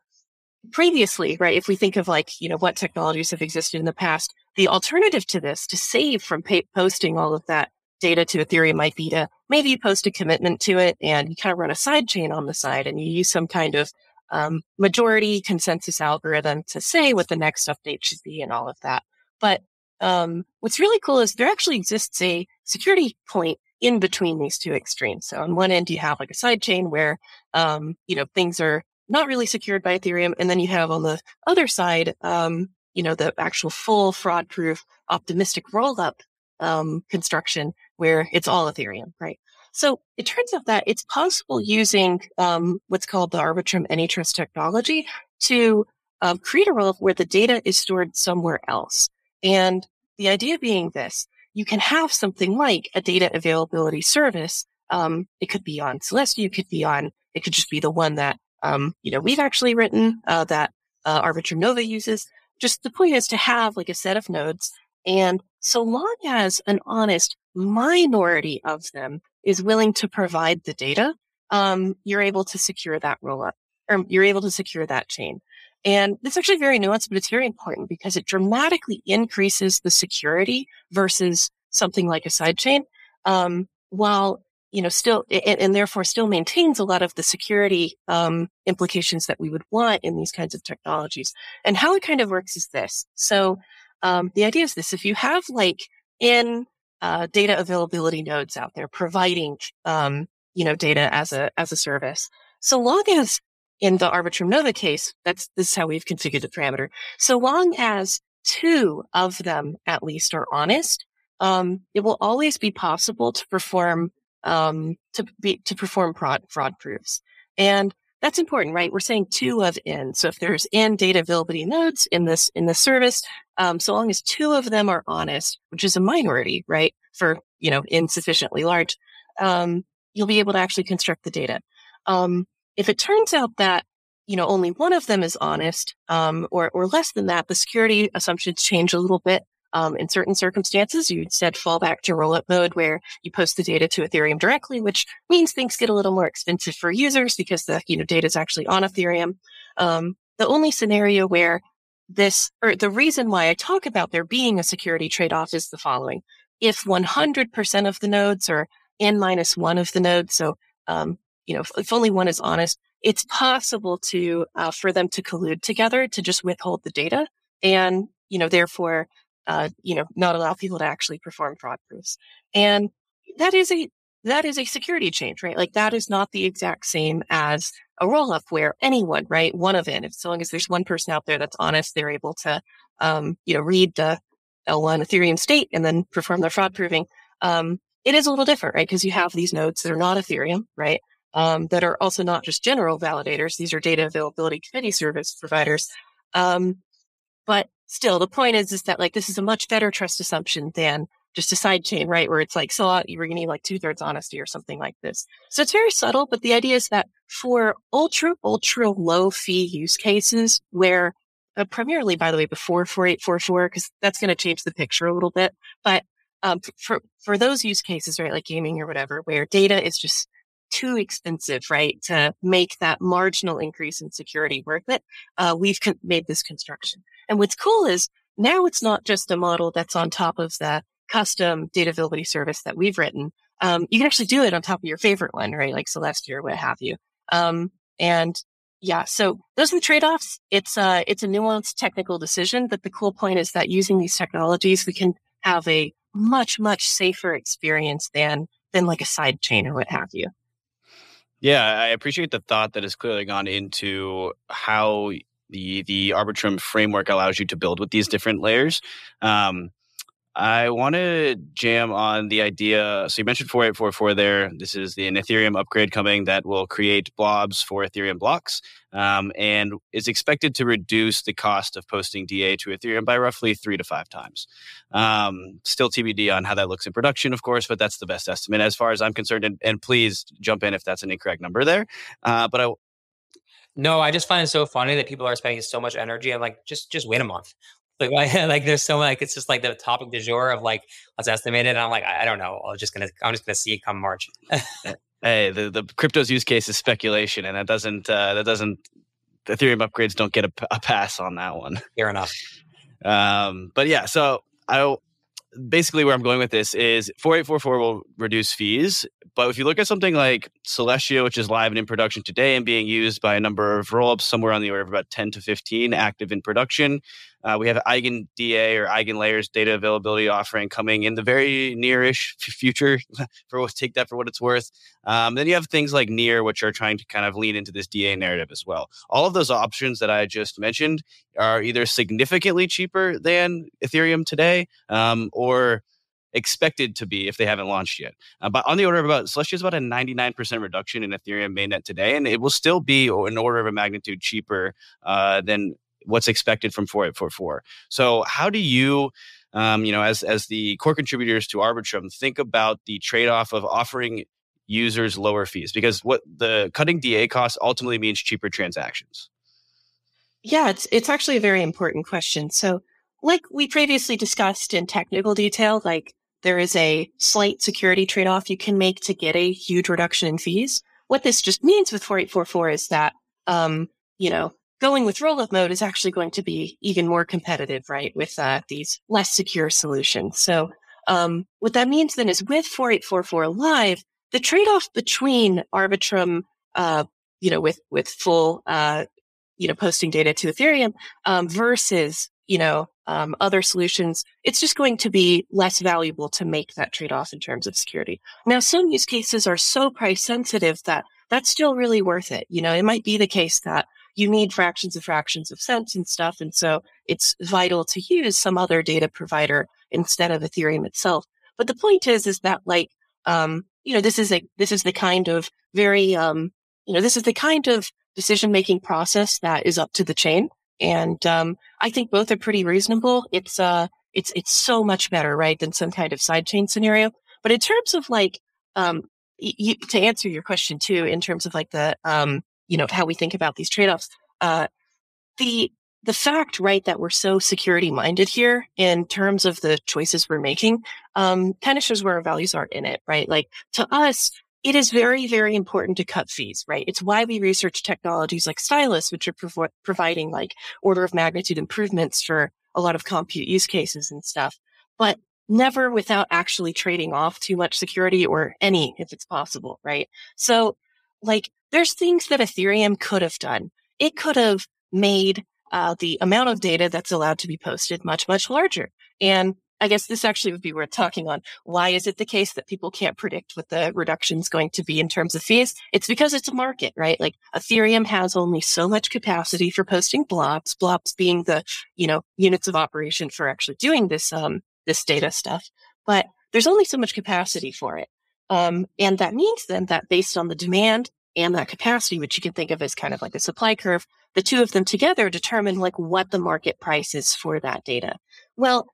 previously, right? If we think of like, you know, what technologies have existed in the past, the alternative to this to save from pay- posting all of that data to Ethereum might be to maybe you post a commitment to it and you kind of run a side chain on the side and you use some kind of um, majority consensus algorithm to say what the next update should be and all of that. But um, what's really cool is there actually exists a security point in between these two extremes. So on one end, you have like a side chain where, um, you know, things are not really secured by Ethereum. And then you have on the other side, um, you know, the actual full fraud proof optimistic roll up, um, construction where it's all Ethereum, right? So it turns out that it's possible using, um, what's called the Arbitrum AnyTrust technology to um, create a roll-up where the data is stored somewhere else. And the idea being this, you can have something like a data availability service. Um, it could be on Celestia, it could be on, it could just be the one that um, you know, we've actually written uh, that uh, Arbitrum Nova uses. Just the point is to have like a set of nodes, and so long as an honest minority of them is willing to provide the data, um, you're able to secure that rollup, or you're able to secure that chain. And it's actually very nuanced, but it's very important because it dramatically increases the security versus something like a sidechain, um, while you know, still, and, and, therefore still maintains a lot of the security, um, implications that we would want in these kinds of technologies. And how it kind of works is this. So, um, the idea is this. If you have like in, uh, data availability nodes out there providing, um, you know, data as a, as a service, so long as in the Arbitrum Nova case, that's, this is how we've configured the parameter. So long as two of them at least are honest, um, it will always be possible to perform um, to be to perform fraud fraud proofs. And that's important, right? We're saying two of n. So if there's n data availability nodes in this in the service, um, so long as two of them are honest, which is a minority, right? For you know insufficiently large, um, you'll be able to actually construct the data. Um, if it turns out that you know only one of them is honest, um, or or less than that, the security assumptions change a little bit. Um, in certain circumstances, you instead fall back to rollup mode where you post the data to Ethereum directly, which means things get a little more expensive for users because the you know data is actually on Ethereum. Um, the only scenario where this or the reason why I talk about there being a security trade-off is the following: if 100% of the nodes are n minus one of the nodes, so um, you know if, only one is honest, it's possible to uh, for them to collude together to just withhold the data and you know therefore uh, you know, not allow people to actually perform fraud proofs. And that is a, that is a security change, right? Like that is not the exact same as a roll up where anyone, right? One of it, so long as there's one person out there that's honest, they're able to, um, you know, read the L1 Ethereum state and then perform their fraud proving. Um, it is a little different, right? Because you have these nodes that are not Ethereum, right? Um, that are also not just general validators. These are data availability committee service providers. Um, but still, the point is, is that like this is a much better trust assumption than just a side chain, right? Where it's like, so uh, you're going to need like two thirds honesty or something like this. So it's very subtle, but the idea is that for ultra, ultra low fee use cases where uh, primarily, by the way, before 4844, because that's going to change the picture a little bit. But um, for, for those use cases, right, like gaming or whatever, where data is just too expensive, right, to make that marginal increase in security worth it, uh, we've con- made this construction. And what's cool is now it's not just a model that's on top of the custom data availability service that we've written. Um, you can actually do it on top of your favorite one, right? Like Celestia or what have you. Um, and yeah, so those are the trade-offs. It's a, uh, it's a nuanced technical decision, but the cool point is that using these technologies, we can have a much, much safer experience than, than like a side chain or what have you. Yeah, I appreciate the thought that has clearly gone into how the the Arbitrum framework allows you to build with these different layers. Um, I want to jam on the idea. So you mentioned 4844 there. This is the an Ethereum upgrade coming that will create blobs for Ethereum blocks um, and is expected to reduce the cost of posting DA to Ethereum by roughly three to five times. Um, still TBD on how that looks in production, of course, but that's the best estimate as far as I'm concerned. And, and please jump in if that's an incorrect number there. Uh, but I, no, I just find it so funny that people are spending so much energy. I'm like, just just wait a month. Like, like there's so like it's just like the topic du jour of like let's estimate it. And I'm like, I, I don't know. I'm just gonna I'm just gonna see it come March. hey, the the crypto's use case is speculation, and that doesn't uh, that doesn't Ethereum upgrades don't get a, a pass on that one. Fair enough. Um, but yeah, so I basically where I'm going with this is 4844 will reduce fees. But if you look at something like Celestia, which is live and in production today and being used by a number of rollups, somewhere on the order of about 10 to 15 active in production, uh, we have EigenDA or EigenLayer's data availability offering coming in the very nearish future. for take that for what it's worth. Um, then you have things like Near, which are trying to kind of lean into this DA narrative as well. All of those options that I just mentioned are either significantly cheaper than Ethereum today, um, or expected to be if they haven't launched yet. Uh, but on the order of about Celestia is about a 99% reduction in Ethereum mainnet today, and it will still be an order of a magnitude cheaper uh, than what's expected from 4844. So how do you um, you know, as as the core contributors to Arbitrum, think about the trade-off of offering users lower fees because what the cutting DA costs ultimately means cheaper transactions. Yeah, it's it's actually a very important question. So, like we previously discussed in technical detail, like there is a slight security trade-off you can make to get a huge reduction in fees. What this just means with 4844 is that um, you know, going with rollup mode is actually going to be even more competitive, right? With uh, these less secure solutions. So um, what that means then is with 4844 live, the trade-off between Arbitrum, uh, you know, with with full, uh, you know, posting data to Ethereum um, versus you know um, other solutions, it's just going to be less valuable to make that trade-off in terms of security. Now, some use cases are so price sensitive that that's still really worth it. You know, it might be the case that you need fractions of fractions of cents and stuff. And so it's vital to use some other data provider instead of Ethereum itself. But the point is, is that like, um, you know, this is a, this is the kind of very, um, you know, this is the kind of decision making process that is up to the chain. And, um, I think both are pretty reasonable. It's, uh, it's, it's so much better, right, than some kind of sidechain scenario. But in terms of like, um, to answer your question too, in terms of like the, um, you know, how we think about these trade-offs, uh, the, the fact, right, that we're so security minded here in terms of the choices we're making, um, kind of shows where our values are in it, right? Like to us, it is very, very important to cut fees, right? It's why we research technologies like Stylus, which are prov- providing like order of magnitude improvements for a lot of compute use cases and stuff, but never without actually trading off too much security or any if it's possible, right? So like there's things that Ethereum could have done. It could have made uh, the amount of data that's allowed to be posted much, much larger. And I guess this actually would be worth talking on. Why is it the case that people can't predict what the reduction is going to be in terms of fees? It's because it's a market, right? Like Ethereum has only so much capacity for posting blobs, blobs being the, you know, units of operation for actually doing this, um, this data stuff. But there's only so much capacity for it. Um, and that means then that based on the demand and that capacity, which you can think of as kind of like a supply curve, the two of them together determine like what the market price is for that data. Well,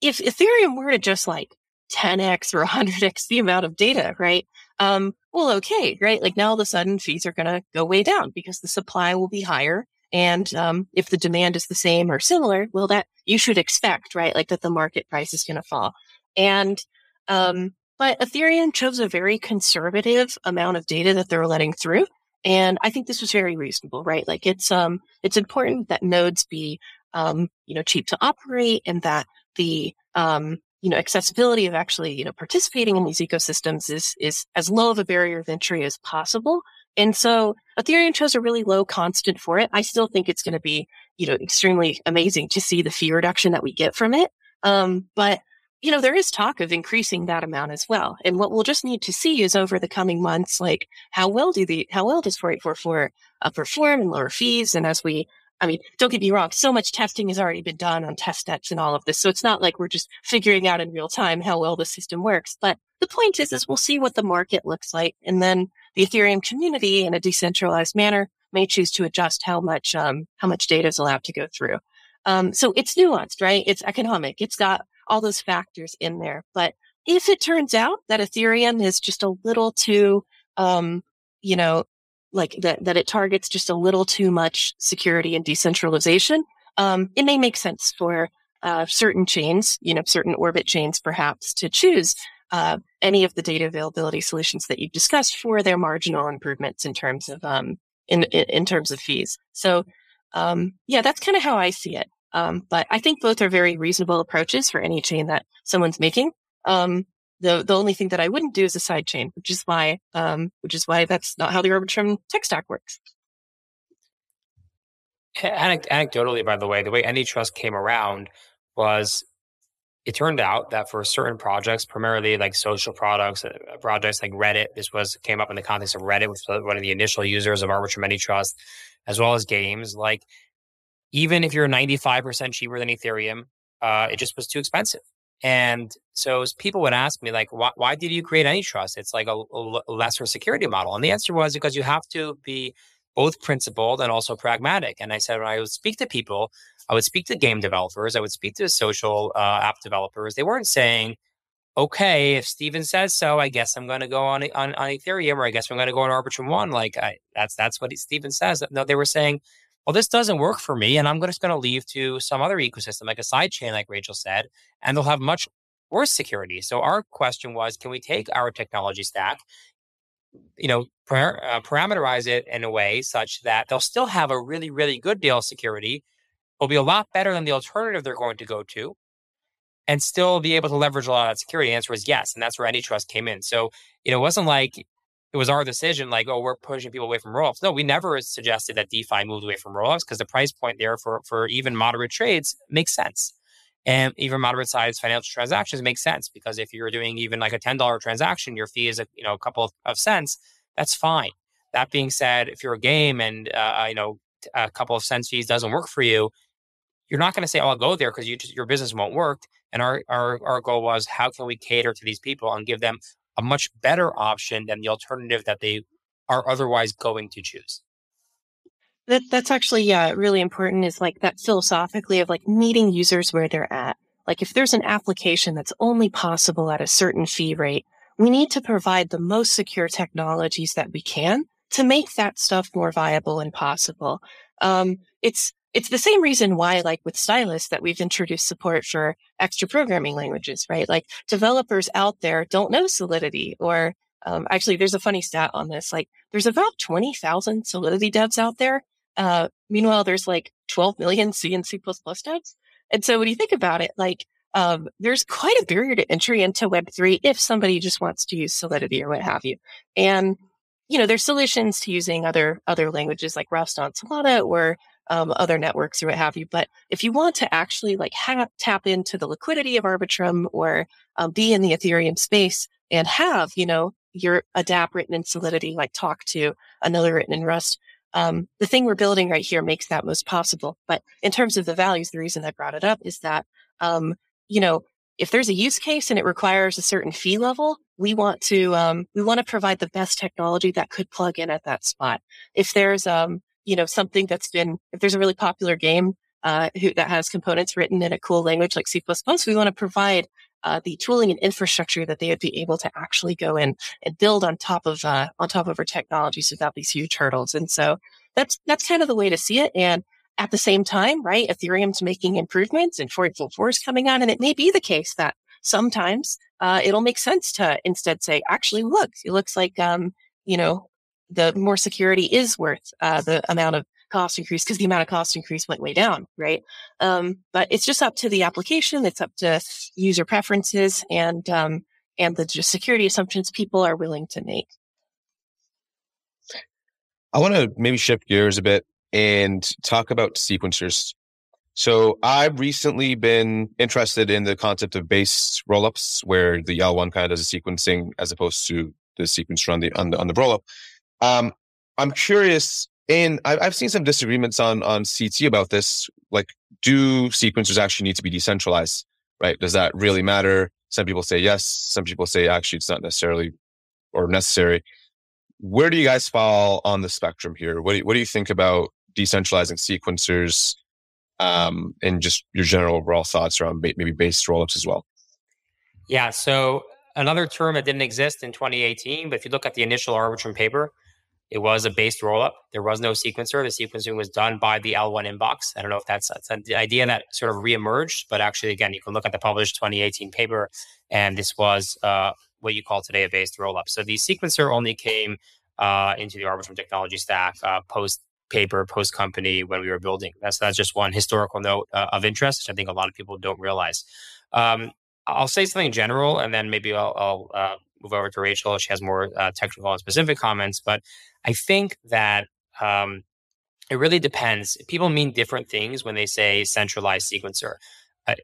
if Ethereum were to just like 10x or 100x the amount of data, right? Um, well, okay, right? Like now all of a sudden fees are going to go way down because the supply will be higher. And um, if the demand is the same or similar, well, that you should expect, right? Like that the market price is going to fall. And, um, but Ethereum chose a very conservative amount of data that they're letting through. And I think this was very reasonable, right? Like it's, um, it's important that nodes be, um, you know, cheap to operate and that the um, you know accessibility of actually you know participating in these ecosystems is is as low of a barrier of entry as possible. And so Ethereum chose a really low constant for it. I still think it's going to be you know extremely amazing to see the fee reduction that we get from it. Um, but you know there is talk of increasing that amount as well. And what we'll just need to see is over the coming months, like how well do the how well does 4844 uh, perform and lower fees, and as we I mean, don't get me wrong, so much testing has already been done on test nets and all of this. So it's not like we're just figuring out in real time how well the system works. But the point is, is we'll see what the market looks like. And then the Ethereum community in a decentralized manner may choose to adjust how much, um, how much data is allowed to go through. Um, so it's nuanced, right? It's economic. It's got all those factors in there. But if it turns out that Ethereum is just a little too, um, you know, like that, that it targets just a little too much security and decentralization, um, it may make sense for uh, certain chains, you know, certain orbit chains perhaps to choose uh, any of the data availability solutions that you've discussed for their marginal improvements in terms of um, in, in terms of fees. So um, yeah, that's kind of how I see it. Um, but I think both are very reasonable approaches for any chain that someone's making. Um, the the only thing that I wouldn't do is a side chain, which is why um, which is why that's not how the Arbitrum tech stack works. Anecdotally, by the way, the way AnyTrust came around was it turned out that for certain projects, primarily like social products, uh, projects like Reddit, this was came up in the context of Reddit, which was one of the initial users of Arbitrum AnyTrust, as well as games. Like even if you're 95% cheaper than Ethereum, uh, it just was too expensive. And so people would ask me, like, why, why did you create AnyTrust? It's like a, a, lesser security model. And the answer was because you have to be both principled and also pragmatic. And I said, when I would speak to people, I would speak to game developers, I would speak to social uh, app developers. They weren't saying, okay, if Steven says so, I guess I'm going to go on, on, on Ethereum or I guess I'm going to go on Arbitrum One. Like I, that's that's what Steven says. No, they were saying, well, this doesn't work for me, and I'm just going to leave to some other ecosystem, like a side chain, like Rachel said, and they'll have much worse security. So our question was, can we take our technology stack, you know, par- uh, parameterize it in a way such that they'll still have a really, really good deal of security, will be a lot better than the alternative they're going to go to, and still be able to leverage a lot of that security? The answer was yes, and that's where AnyTrust came in. So you know, it wasn't like it was our decision, like, oh, we're pushing people away from rollups. No, we never suggested that DeFi moved away from rollups because the price point there for, for even moderate trades makes sense. And even moderate sized financial transactions make sense because if you're doing even like a $10 transaction, your fee is a you know a couple of, cents, that's fine. That being said, if you're a game and uh, you know a couple of cents fees doesn't work for you, you're not going to say, "Oh, I'll go there" because you your business won't work. And our, our our goal was, how can we cater to these people and give them a much better option than the alternative that they are otherwise going to choose? That that's actually yeah really important. Is like that philosophically of like meeting users where they're at. Like if there's an application that's only possible at a certain fee rate, we need to provide the most secure technologies that we can to make that stuff more viable and possible. Um, it's it's the same reason why, like with Stylus, that we've introduced support for extra programming languages, right? Like developers out there don't know Solidity or um, actually, there's a funny stat on this. Like, there's about 20,000 Solidity devs out there. Uh, meanwhile, there's like 12 million C and C++ devs. And so when you think about it, like, um, there's quite a barrier to entry into Web3 if somebody just wants to use Solidity or what have you. And, you know, there's solutions to using other, other languages like Rust on Solana or um, other networks or what have you. But if you want to actually like ha- tap into the liquidity of Arbitrum or um, be in the Ethereum space and have, you know, your a dApp written in Solidity, like talk to another written in Rust, um, the thing we're building right here makes that most possible. But in terms of the values, the reason I brought it up is that, um, you know, if there's a use case and it requires a certain fee level, we want to um, we want to provide the best technology that could plug in at that spot. If there's um, you know something that's been if there's a really popular game uh, who, that has components written in a cool language like C++, we want to provide uh, the tooling and infrastructure that they would be able to actually go in and build on top of uh, on top of our technologies without these huge hurdles. And so that's that's kind of the way to see it. And at the same time, right, Ethereum's making improvements and 484 is coming on, and it may be the case that sometimes uh, it'll make sense to instead say, actually, look, it looks like um, you know the more security is worth uh, the amount of cost increase because the amount of cost increase went way down, right? Um, but it's just up to the application. It's up to user preferences and, um, and the just security assumptions people are willing to make. I want to maybe shift gears a bit and talk about sequencers. So I've recently been interested in the concept of base rollups, where the L1 kind of does the sequencing as opposed to the sequencer on the on the on the rollup. Um, I'm curious and I've seen some disagreements on on CT about this. Like, do sequencers actually need to be decentralized? Right? Does that really matter? Some people say yes. Some people say actually it's not necessarily or necessary. Where do you guys fall on the spectrum here? What do you, what do you think about decentralizing sequencers um, and just your general overall thoughts around maybe base rollups as well? Yeah. So another term that didn't exist in 2018, but if you look at the initial Arbitrum paper, it was a based rollup. There was no sequencer. The sequencing was done by the L1 inbox. I don't know if that's, that's an idea that sort of reemerged, but actually, again, you can look at the published 2018 paper, and this was uh, what you call today a based rollup. So the sequencer only came uh, into the Arbitrum technology stack uh, post paper, post company when we were building. That's that's just one historical note uh, of interest, which I think a lot of people don't realize. Um, I'll say something general, and then maybe I'll, I'll uh, move over to Rachel. She has more uh, technical and specific comments, but I think that um, it really depends. People mean different things when they say centralized sequencer. Uh,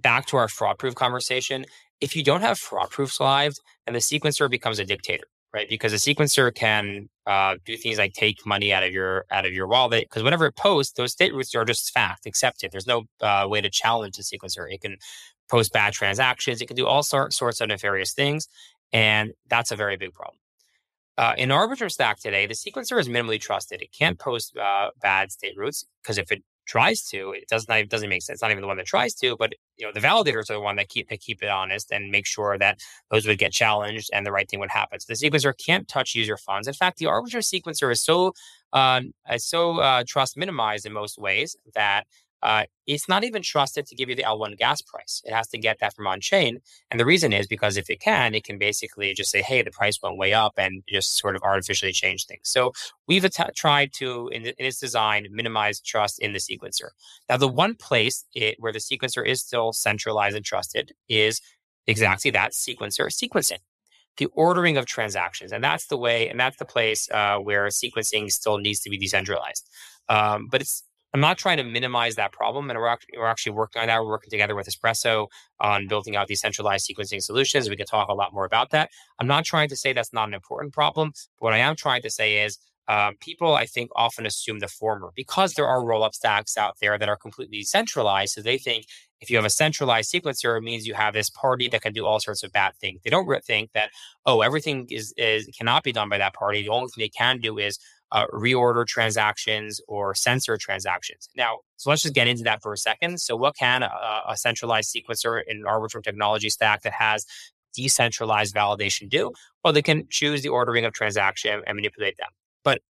back to our fraud proof conversation. If you don't have fraud proofs live, then the sequencer becomes a dictator, right? Because a sequencer can uh, do things like take money out of your out of your wallet. Because whenever it posts, those state roots are just fact accepted. There's no uh, way to challenge the sequencer. It can post bad transactions. It can do all sorts sorts of nefarious things, and that's a very big problem. Uh, in Arbitrum stack today, the sequencer is minimally trusted. It can't post uh, bad state roots because if it tries to, it does not it doesn't make sense. It's not even the one that tries to, but you know the validators are the one that keep that keep it honest and make sure that those would get challenged and the right thing would happen. So the sequencer can't touch user funds. In fact, the Arbitrum sequencer is so uh, is so uh, trust minimized in most ways that uh, it's not even trusted to give you the L1 gas price. It has to get that from on chain. And the reason is because if it can, it can basically just say, hey, the price went way up and just sort of artificially change things. So we've at- tried to, in, in, its design, minimize trust in the sequencer. Now, the one place it, where the sequencer is still centralized and trusted is exactly that sequencer sequencing the ordering of transactions. And that's the way, and that's the place uh, where sequencing still needs to be decentralized. Um, but it's I'm not trying to minimize that problem, and we're actually, we're actually working on that. We're working together with Espresso on building out these centralized sequencing solutions. We can talk a lot more about that. I'm not trying to say that's not an important problem. What I am trying to say is um, people, I think, often assume the former because there are roll up stacks out there that are completely centralized. So they think if you have a centralized sequencer, it means you have this party that can do all sorts of bad things. They don't think that, oh, everything is, is cannot be done by that party. The only thing they can do is uh, reorder transactions or censor transactions. Now, so let's just get into that for a second. So, what can a, a centralized sequencer in Arbitrum technology stack that has decentralized validation do? Well, they can choose the ordering of transaction and manipulate them. But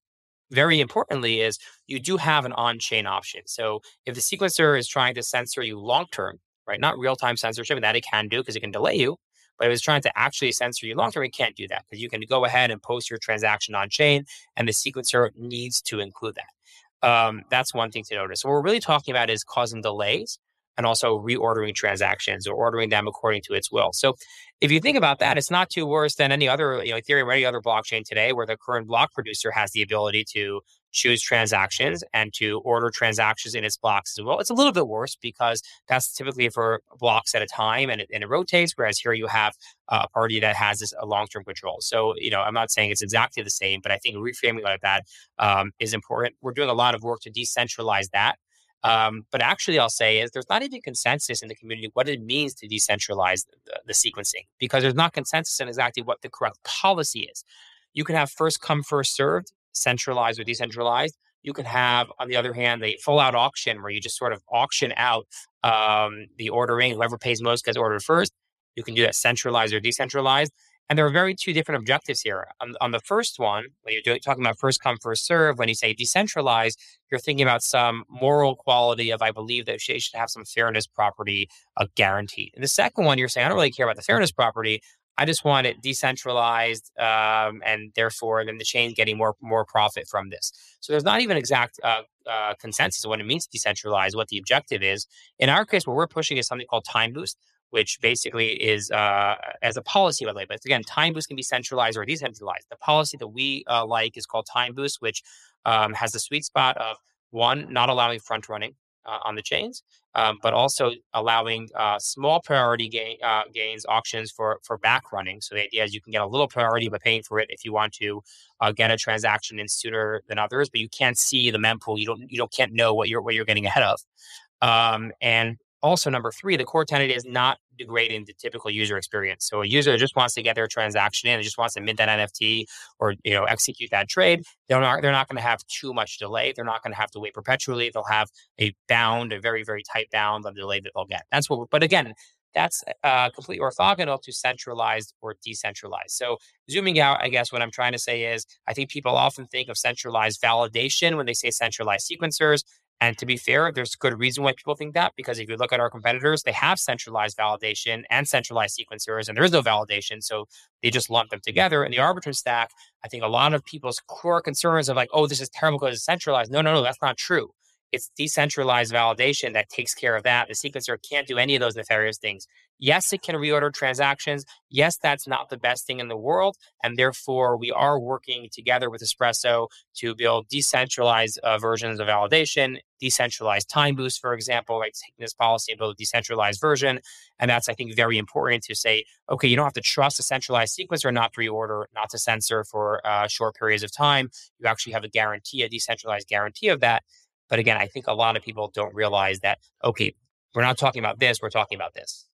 very importantly is you do have an on-chain option. So if the sequencer is trying to censor you long term, right, not real-time censorship, and that it can do because it can delay you, but if it's trying to actually censor you long term, it can't do that because you can go ahead and post your transaction on chain, and the sequencer needs to include that. Um, that's one thing to notice. What we're really talking about is causing delays and also reordering transactions or ordering them according to its will. So if you think about that, it's not too worse than any other, you know, Ethereum or any other blockchain today where the current block producer has the ability to choose transactions and to order transactions in its blocks as well. It's a little bit worse because that's typically for blocks at a time and it, and it rotates, whereas here you have a party that has this a long-term control. So, you know, I'm not saying it's exactly the same, but I think reframing like that um, is important. We're doing a lot of work to decentralize that um, but actually, I'll say is there's not even consensus in the community what it means to decentralize the, the, sequencing because there's not consensus in exactly what the correct policy is. You can have first come, first served, centralized or decentralized. You can have, on the other hand, a full out auction where you just sort of auction out um, the ordering. Whoever pays most gets ordered first. You can do that centralized or decentralized. And there are very two different objectives here. On, on the first one, when you're doing, talking about first come, first serve, when you say decentralized, you're thinking about some moral quality of, I believe that they should have some fairness property uh, guaranteed. And the second one, you're saying, I don't really care about the fairness property. I just want it decentralized, um, and therefore, then the chain getting more more profit from this. So there's not even exact uh, uh, consensus of what it means to decentralize, what the objective is. In our case, what we're pushing is something called Timeboost which basically is uh, as a policy, way. But again, Timeboost can be centralized or decentralized. The policy that we uh, like is called Timeboost, which um, has the sweet spot of one, not allowing front running uh, on the chains, um, but also allowing uh, small priority gain, uh, gains auctions for for back running. So the idea is you can get a little priority by paying for it if you want to uh, get a transaction in sooner than others, but you can't see the mempool. You don't you don't can't know what you're what you're getting ahead of. Um, and also number three, the core tenant is not degrading the typical user experience. So a user just wants to get their transaction in, and just wants to mint that NFT or you know execute that trade. They're not they're not going to have too much delay. They're not going to have to wait perpetually. They'll have a bound, a very very tight bound on the delay that they'll get. That's what. But again, that's uh, completely orthogonal to centralized or decentralized. So zooming out, I guess what I'm trying to say is I think people often think of centralized validation when they say centralized sequencers. And to be fair, there's good reason why people think that because if you look at our competitors, they have centralized validation and centralized sequencers, and there is no validation. So they just lump them together. In the Arbitrum stack, I think a lot of people's core concerns of like, oh, this is terrible because it's centralized. No, no, no, that's not true. It's decentralized validation that takes care of that. The sequencer can't do any of those nefarious things. Yes, it can reorder transactions. Yes, that's not the best thing in the world. And therefore, we are working together with Espresso to build decentralized uh, versions of validation, decentralized Timeboost, for example, like taking this policy and build a decentralized version. And that's, I think, very important to say, okay, you don't have to trust a centralized sequencer not to reorder, not to censor for uh, short periods of time. You actually have a guarantee, a decentralized guarantee of that. But again, I think a lot of people don't realize that, okay, we're not talking about this, we're talking about this.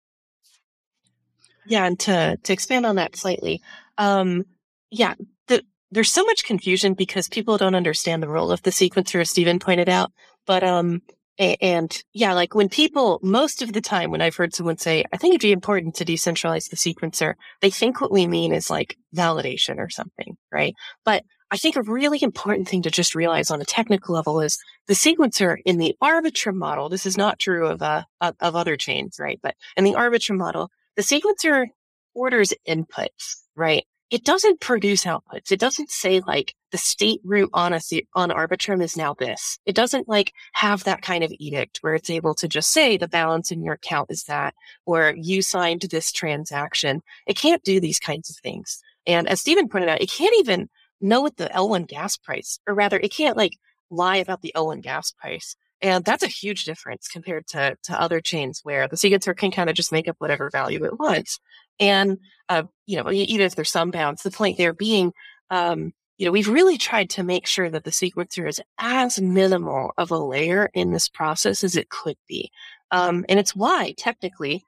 Yeah, and to to expand on that slightly, um, yeah, the, there's so much confusion because people don't understand the role of the sequencer, as Steven pointed out. But um, and, and yeah, like when people, most of the time, when I've heard someone say, "I think it'd be important to decentralize the sequencer," they think what we mean is like validation or something, right? But I think a really important thing to just realize on a technical level is the sequencer in the Arbitrum model. This is not true of uh, of other chains, right? But in the Arbitrum model, the sequencer orders inputs, right? It doesn't produce outputs. It doesn't say like the state root on a on Arbitrum is now this. It doesn't like have that kind of edict where it's able to just say the balance in your account is that, or you signed this transaction. It can't do these kinds of things. And as Steven pointed out, it can't even know what the L1 gas price, or rather, it can't like lie about the L1 gas price. And that's a huge difference compared to, to other chains where the sequencer can kind of just make up whatever value it wants. And, uh, you know, even if there's some bounds, the point there being, um, you know, we've really tried to make sure that the sequencer is as minimal of a layer in this process as it could be. Um, and it's why technically,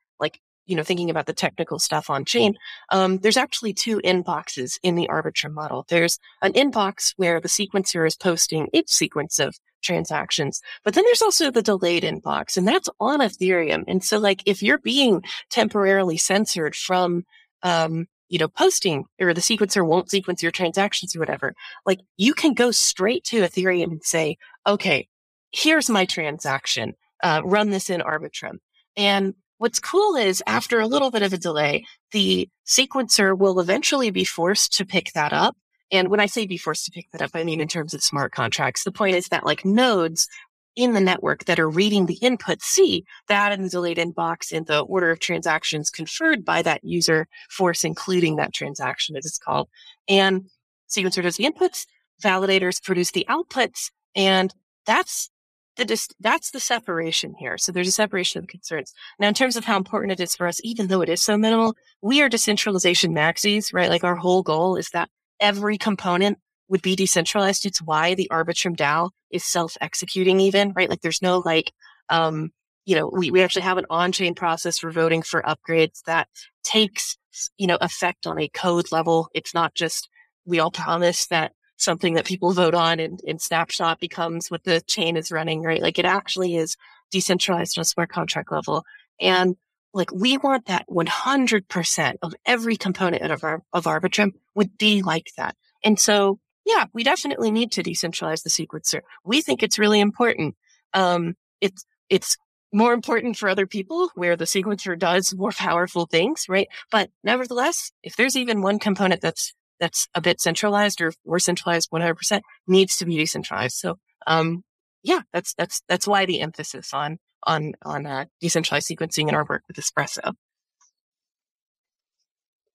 you know, thinking about the technical stuff on chain, um, there's actually two inboxes in the Arbitrum model. There's an inbox where the sequencer is posting its sequence of transactions. But then there's also the delayed inbox and that's on Ethereum. And so like if you're being temporarily censored from um, you know, posting or the sequencer won't sequence your transactions or whatever, like you can go straight to Ethereum and say, okay, here's my transaction. Uh, run this in Arbitrum. And what's cool is after a little bit of a delay, the sequencer will eventually be forced to pick that up. And when I say be forced to pick that up, I mean in terms of smart contracts. The point is that like nodes in the network that are reading the input see that in the delayed inbox in the order of transactions conferred by that user force, including that transaction as it's called. And sequencer does the inputs, validators produce the outputs, and that's the dis- that's the separation here. So there's a separation of concerns. Now, in terms of how important it is for us, even though it is so minimal, we are decentralization maxis, right? Like our whole goal is that every component would be decentralized. It's why the Arbitrum DAO is self-executing even, right? Like there's no like, um, you know, we, we actually have an on-chain process for voting for upgrades that takes, you know, effect on a code level. It's not just, we all promise that something that people vote on in, in snapshot becomes what the chain is running, right? Like it actually is decentralized on a smart contract level. And like we want that 100% of every component of our, of Arbitrum would be like that. And so yeah, we definitely need to decentralize the sequencer. We think it's really important. Um, it's, it's more important for other people where the sequencer does more powerful things, right? But nevertheless, if there's even one component that's, that's a bit centralized or more centralized 100% needs to be decentralized. So, um, yeah, that's, that's, that's why the emphasis on, on, on, uh, decentralized sequencing in our work with Espresso.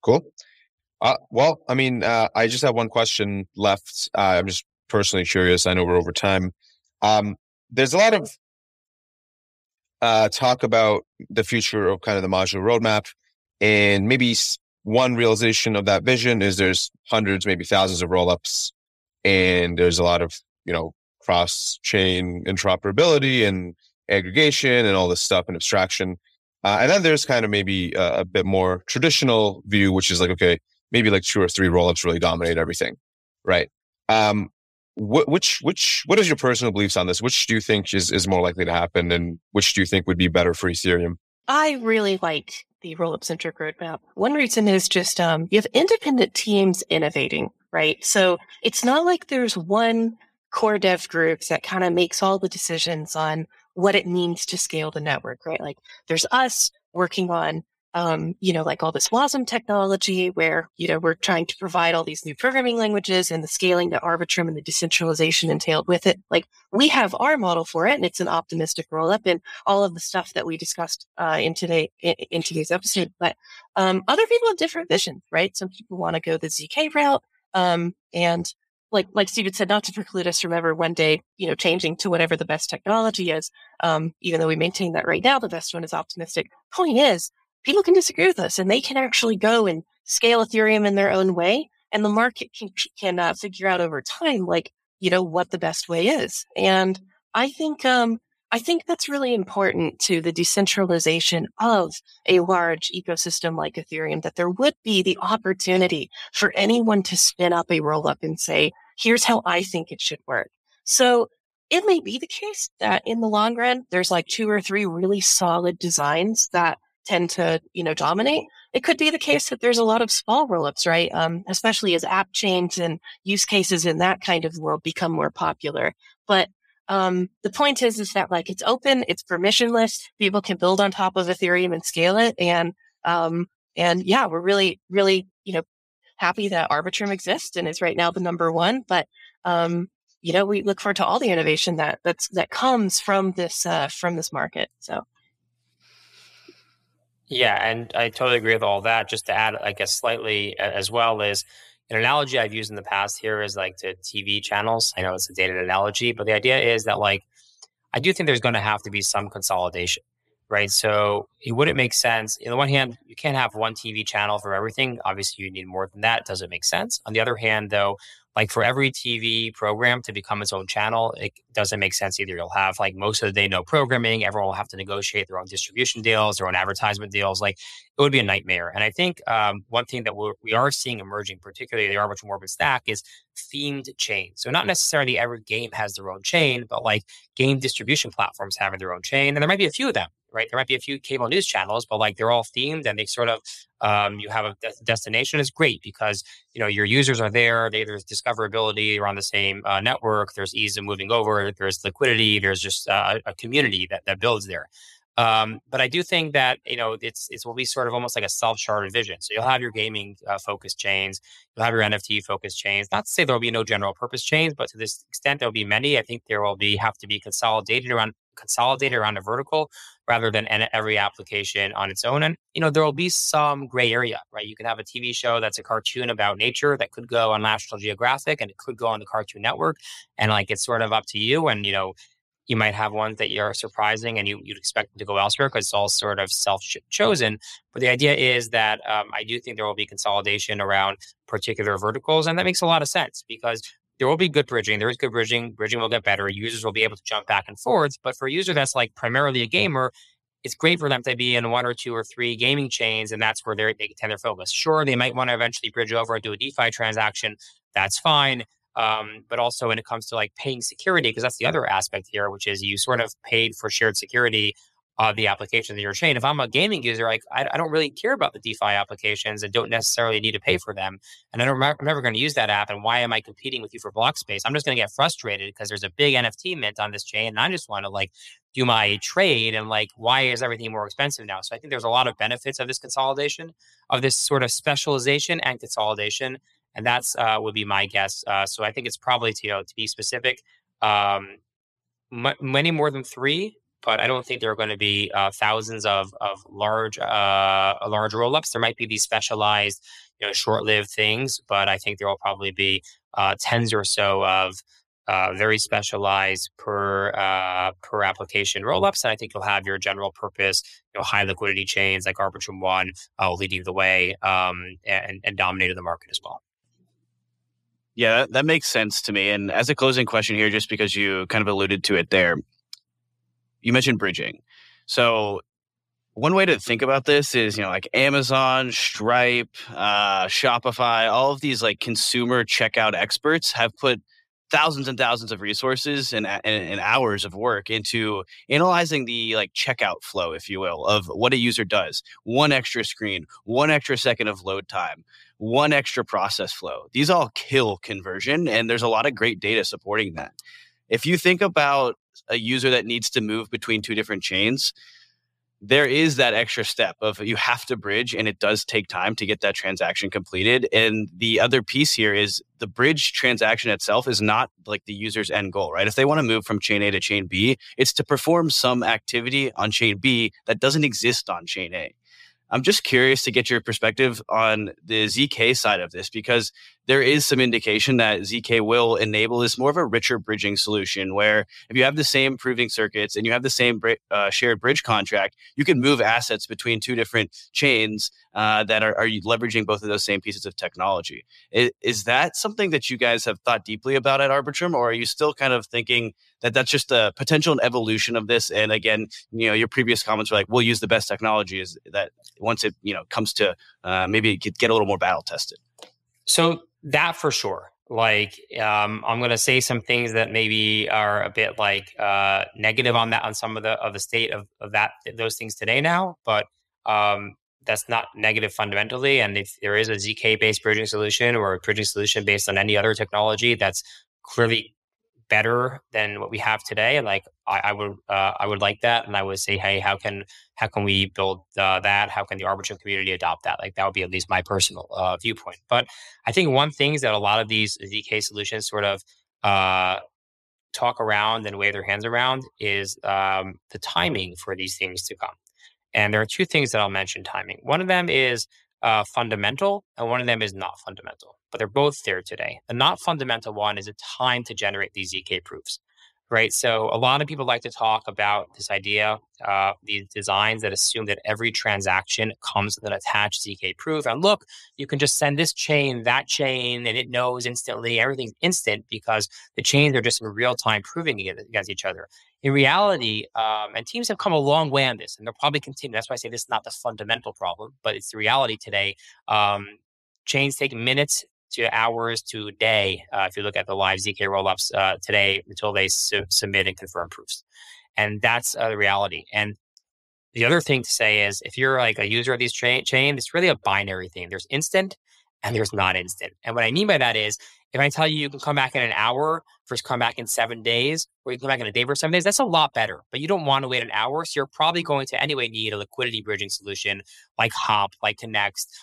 Cool. Uh, well, I mean, uh, I just have one question left. Uh, I'm just personally curious. I know we're over time. Um, there's a lot of uh, talk about the future of kind of the modular roadmap, and maybe one realization of that vision is there's hundreds, maybe thousands of rollups, and there's a lot of you know cross chain interoperability and aggregation and all this stuff and abstraction. Uh, and then there's kind of maybe a, a, bit more traditional view, which is like, okay, maybe like two or three rollups really dominate everything, right? Um, wh- which which what is your personal beliefs on this? Which do you think is is more likely to happen, and which do you think would be better for Ethereum? I really like the rollup centric roadmap. One reason is just um, you have independent teams innovating, right? So it's not like there's one core dev group that kind of makes all the decisions on what it means to scale the network, right? Like there's us working on um, you know, like all this WASM technology where, you know, we're trying to provide all these new programming languages and the scaling that Arbitrum and the decentralization entailed with it. Like we have our model for it and it's an optimistic roll up and all of the stuff that we discussed, uh, in today, in, in today's episode. But, um, other people have different visions, right? Some people want to go the ZK route. Um, and like, like Steven said, not to preclude us from ever one day, you know, changing to whatever the best technology is. Um, even though we maintain that right now, the best one is optimistic. Point is, people can disagree with us and they can actually go and scale Ethereum in their own way. And the market can, can uh, figure out over time, like, you know, what the best way is. And I think, um, I think that's really important to the decentralization of a large ecosystem like Ethereum, that there would be the opportunity for anyone to spin up a roll up and say, here's how I think it should work. So it may be the case that in the long run, there's like two or three really solid designs that tend to, you know, dominate. It could be the case that there's a lot of small rollups, right? Um, especially as app chains and use cases in that kind of world become more popular. But um, the point is, is that like it's open, it's permissionless. People can build on top of Ethereum and scale it. And, um, and yeah, we're really, really, you know, happy that Arbitrum exists and is right now the number one. But, um, you know, we look forward to all the innovation that that's, that comes from this, uh, from this market. So. Yeah, and I totally agree with all that. Just to add, I guess, slightly as well is an analogy I've used in the past here is like to TV channels. I know it's a dated analogy, but the idea is that like I do think there's going to have to be some consolidation, right? So it wouldn't make sense. On the one hand, you can't have one TV channel for everything. Obviously, you need more than that. Doesn't make sense. On the other hand, though, like for every TV program to become its own channel, it doesn't make sense either. You'll have like most of the day no programming. Everyone will have to negotiate their own distribution deals, their own advertisement deals. Like it would be a nightmare. And I think um, one thing that we're, we are seeing emerging, particularly the Arbitrum Orbit stack, is themed chains. So not necessarily every game has their own chain, but like game distribution platforms having their own chain, and there might be a few of them right? There might be a few cable news channels, but like they're all themed and they sort of um, you have a de- destination is great because you know your users are there. They, there's discoverability. You're on the same uh, network. There's ease of moving over. There's liquidity. There's just uh, a community that that builds there. Um, but I do think that you know it's it will be sort of almost like a self-sharded vision. So you'll have your gaming uh, focused chains, you'll have your NFT focused chains. Not to say there will be no general purpose chains, but to this extent there will be many. I think there will be have to be consolidated around consolidated around a vertical rather than every application on its own. And, you know, there will be some gray area, right? You can have a TV show that's a cartoon about nature that could go on National Geographic and it could go on the Cartoon Network. And like, it's sort of up to you. And, you know, you might have ones that you're surprising and you, you'd expect them to go elsewhere because it's all sort of self chosen. But the idea is that um, I do think there will be consolidation around particular verticals. And that makes a lot of sense because there will be good bridging. There is good bridging. Bridging will get better. Users will be able to jump back and forwards. But for a user that's like primarily a gamer, it's great for them to be in one or two or three gaming chains, and that's where they they tend their focus. Sure, they might want to eventually bridge over and do a DeFi transaction. That's fine. Um, but also when it comes to like paying security, because that's the other aspect here, which is you sort of paid for shared security of the applications in your chain. If I'm a gaming user, like I, I, don't really care about the DeFi applications and don't necessarily need to pay for them. And I don't, I'm never going to use that app. And why am I competing with you for block space? I'm just going to get frustrated because there's a big NFT mint on this chain, and I just want to like do my trade. And like, why is everything more expensive now? So I think there's a lot of benefits of this consolidation, of this sort of specialization and consolidation. And that's uh, would be my guess. Uh, so I think it's probably to you know to be specific. Um, m- many more than three but I don't think there are going to be uh, thousands of of large uh, large rollups. There might be these specialized, you know, short lived things, but I think there will probably be uh, tens or so of uh, very specialized per uh, per application rollups, and I think you'll have your general purpose, you know, high liquidity chains like Arbitrum One uh, leading the way um, and, and dominating the market as well. Yeah, that makes sense to me. And as a closing question here, just because you kind of alluded to it there, you mentioned bridging. So one way to think about this is, you know, like Amazon, Stripe, uh, Shopify, all of these like consumer checkout experts have put thousands and thousands of resources and, and, and, hours of work into analyzing the like checkout flow, if you will, of what a user does. One extra screen, one extra second of load time, one extra process flow. These all kill conversion, and there's a lot of great data supporting that. If you think about a user that needs to move between two different chains, there is that extra step of you have to bridge and it does take time to get that transaction completed. And the other piece here is the bridge transaction itself is not like the user's end goal right? If they want to move from chain a to chain b it's to perform some activity on chain b that doesn't exist on chain a. I'm just curious to get your perspective on the ZK side of this because there is some indication that ZK will enable this more of a richer bridging solution where if you have the same proving circuits and you have the same uh, shared bridge contract, you can move assets between two different chains uh, that are, are leveraging both of those same pieces of technology. Is, is, that something that you guys have thought deeply about at Arbitrum, or are you still kind of thinking that that's just a potential and evolution of this? And again, you know, your previous comments were like, we'll use the best technology. Is that once it you know comes to uh, maybe get a little more battle tested? So that for sure like um, i'm going to say some things that maybe are a bit like uh, negative on that on some of the of the state of, of that those things today now but um, that's not negative fundamentally. And if there is a ZK based bridging solution or a bridging solution based on any other technology that's clearly better than what we have today, and like I, I would uh, I would like that, and I would say, hey, how can how can we build uh, that? How can the Arbitrum community adopt that? Like that would be at least my personal uh, viewpoint. But I think one thing is that a lot of these ZK solutions sort of uh, talk around and wave their hands around is um, the timing for these things to come. And there are two things that I'll mention timing. One of them is uh, fundamental, and one of them is not fundamental, but they're both there today. The not fundamental one is a time to generate these ZK proofs. right? So a lot of people like to talk about this idea, uh, these designs that assume that every transaction comes with an attached ZK proof. And look, you can just send this chain, that chain, and it knows instantly. Everything's instant because the chains are just in real time proving against each other. In reality, um, and teams have come a long way on this, and they'll probably continue. That's why I say this is not the fundamental problem, but it's the reality today. Um, chains take minutes to hours to day uh, if you look at the live ZK rollups uh, today until they su- submit and confirm proofs. And that's uh, the reality. And the other thing to say is if you're like a user of these chain, it's really a binary thing. There's instant and there's not instant. And what I mean by that is if I tell you you can come back in an hour versus come back in seven days, or you can come back in a day versus seven days, that's a lot better. But you don't want to wait an hour. So you're probably going to anyway need a liquidity bridging solution like Hop, like Connext,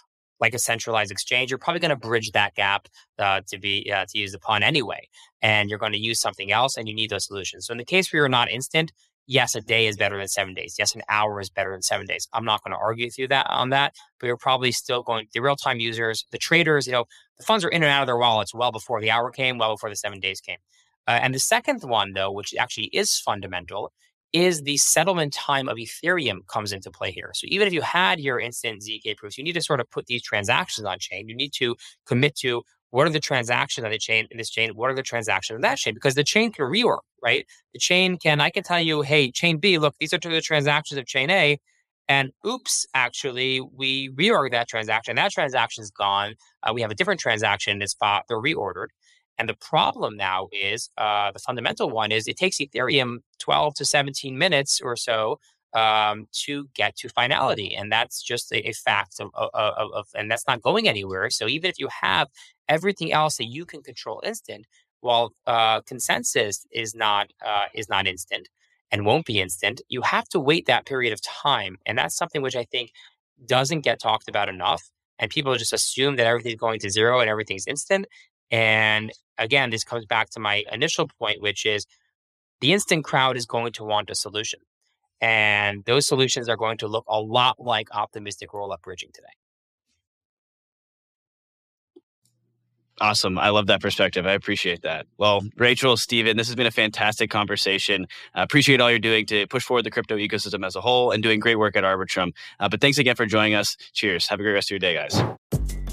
like a centralized exchange, you're probably going to bridge that gap uh, to be uh, to use the pun anyway, and you're going to use something else, and you need those solutions. So in the case where you're not instant, yes, a day is better than seven days. Yes, an hour is better than seven days. I'm not going to argue through that on that, but you're probably still going. The real time users, the traders, you know, the funds are in and out of their wallets well before the hour came, well before the seven days came. Uh, and the second one, though, which actually is fundamental, is the settlement time of Ethereum comes into play here. So even if you had your instant ZK proofs, you need to sort of put these transactions on chain. You need to commit to what are the transactions on the chain in this chain? What are the transactions in that chain? Because the chain can rework, right? The chain can, I can tell you, hey, chain B, look, these are the transactions of chain A. And oops, actually, we reorg that transaction. That transaction is gone. Uh, we have a different transaction in spot. They're reordered. And the problem now is uh, the fundamental one is it takes Ethereum 12 to 17 minutes or so um, to get to finality. And that's just a, a fact of, of, of, and that's not going anywhere. So even if you have everything else that you can control instant, while uh, consensus is not uh, is not instant and won't be instant, you have to wait that period of time. And that's something which I think doesn't get talked about enough. And people just assume that everything's going to zero and everything's instant. And again, this comes back to my initial point, which is the instant crowd is going to want a solution. And those solutions are going to look a lot like optimistic roll up bridging today. Awesome. I love that perspective. I appreciate that. Well, Rachel, Steven, this has been a fantastic conversation. I appreciate all you're doing to push forward the crypto ecosystem as a whole and doing great work at Arbitrum. Uh, but thanks again for joining us. Cheers. Have a great rest of your day, guys.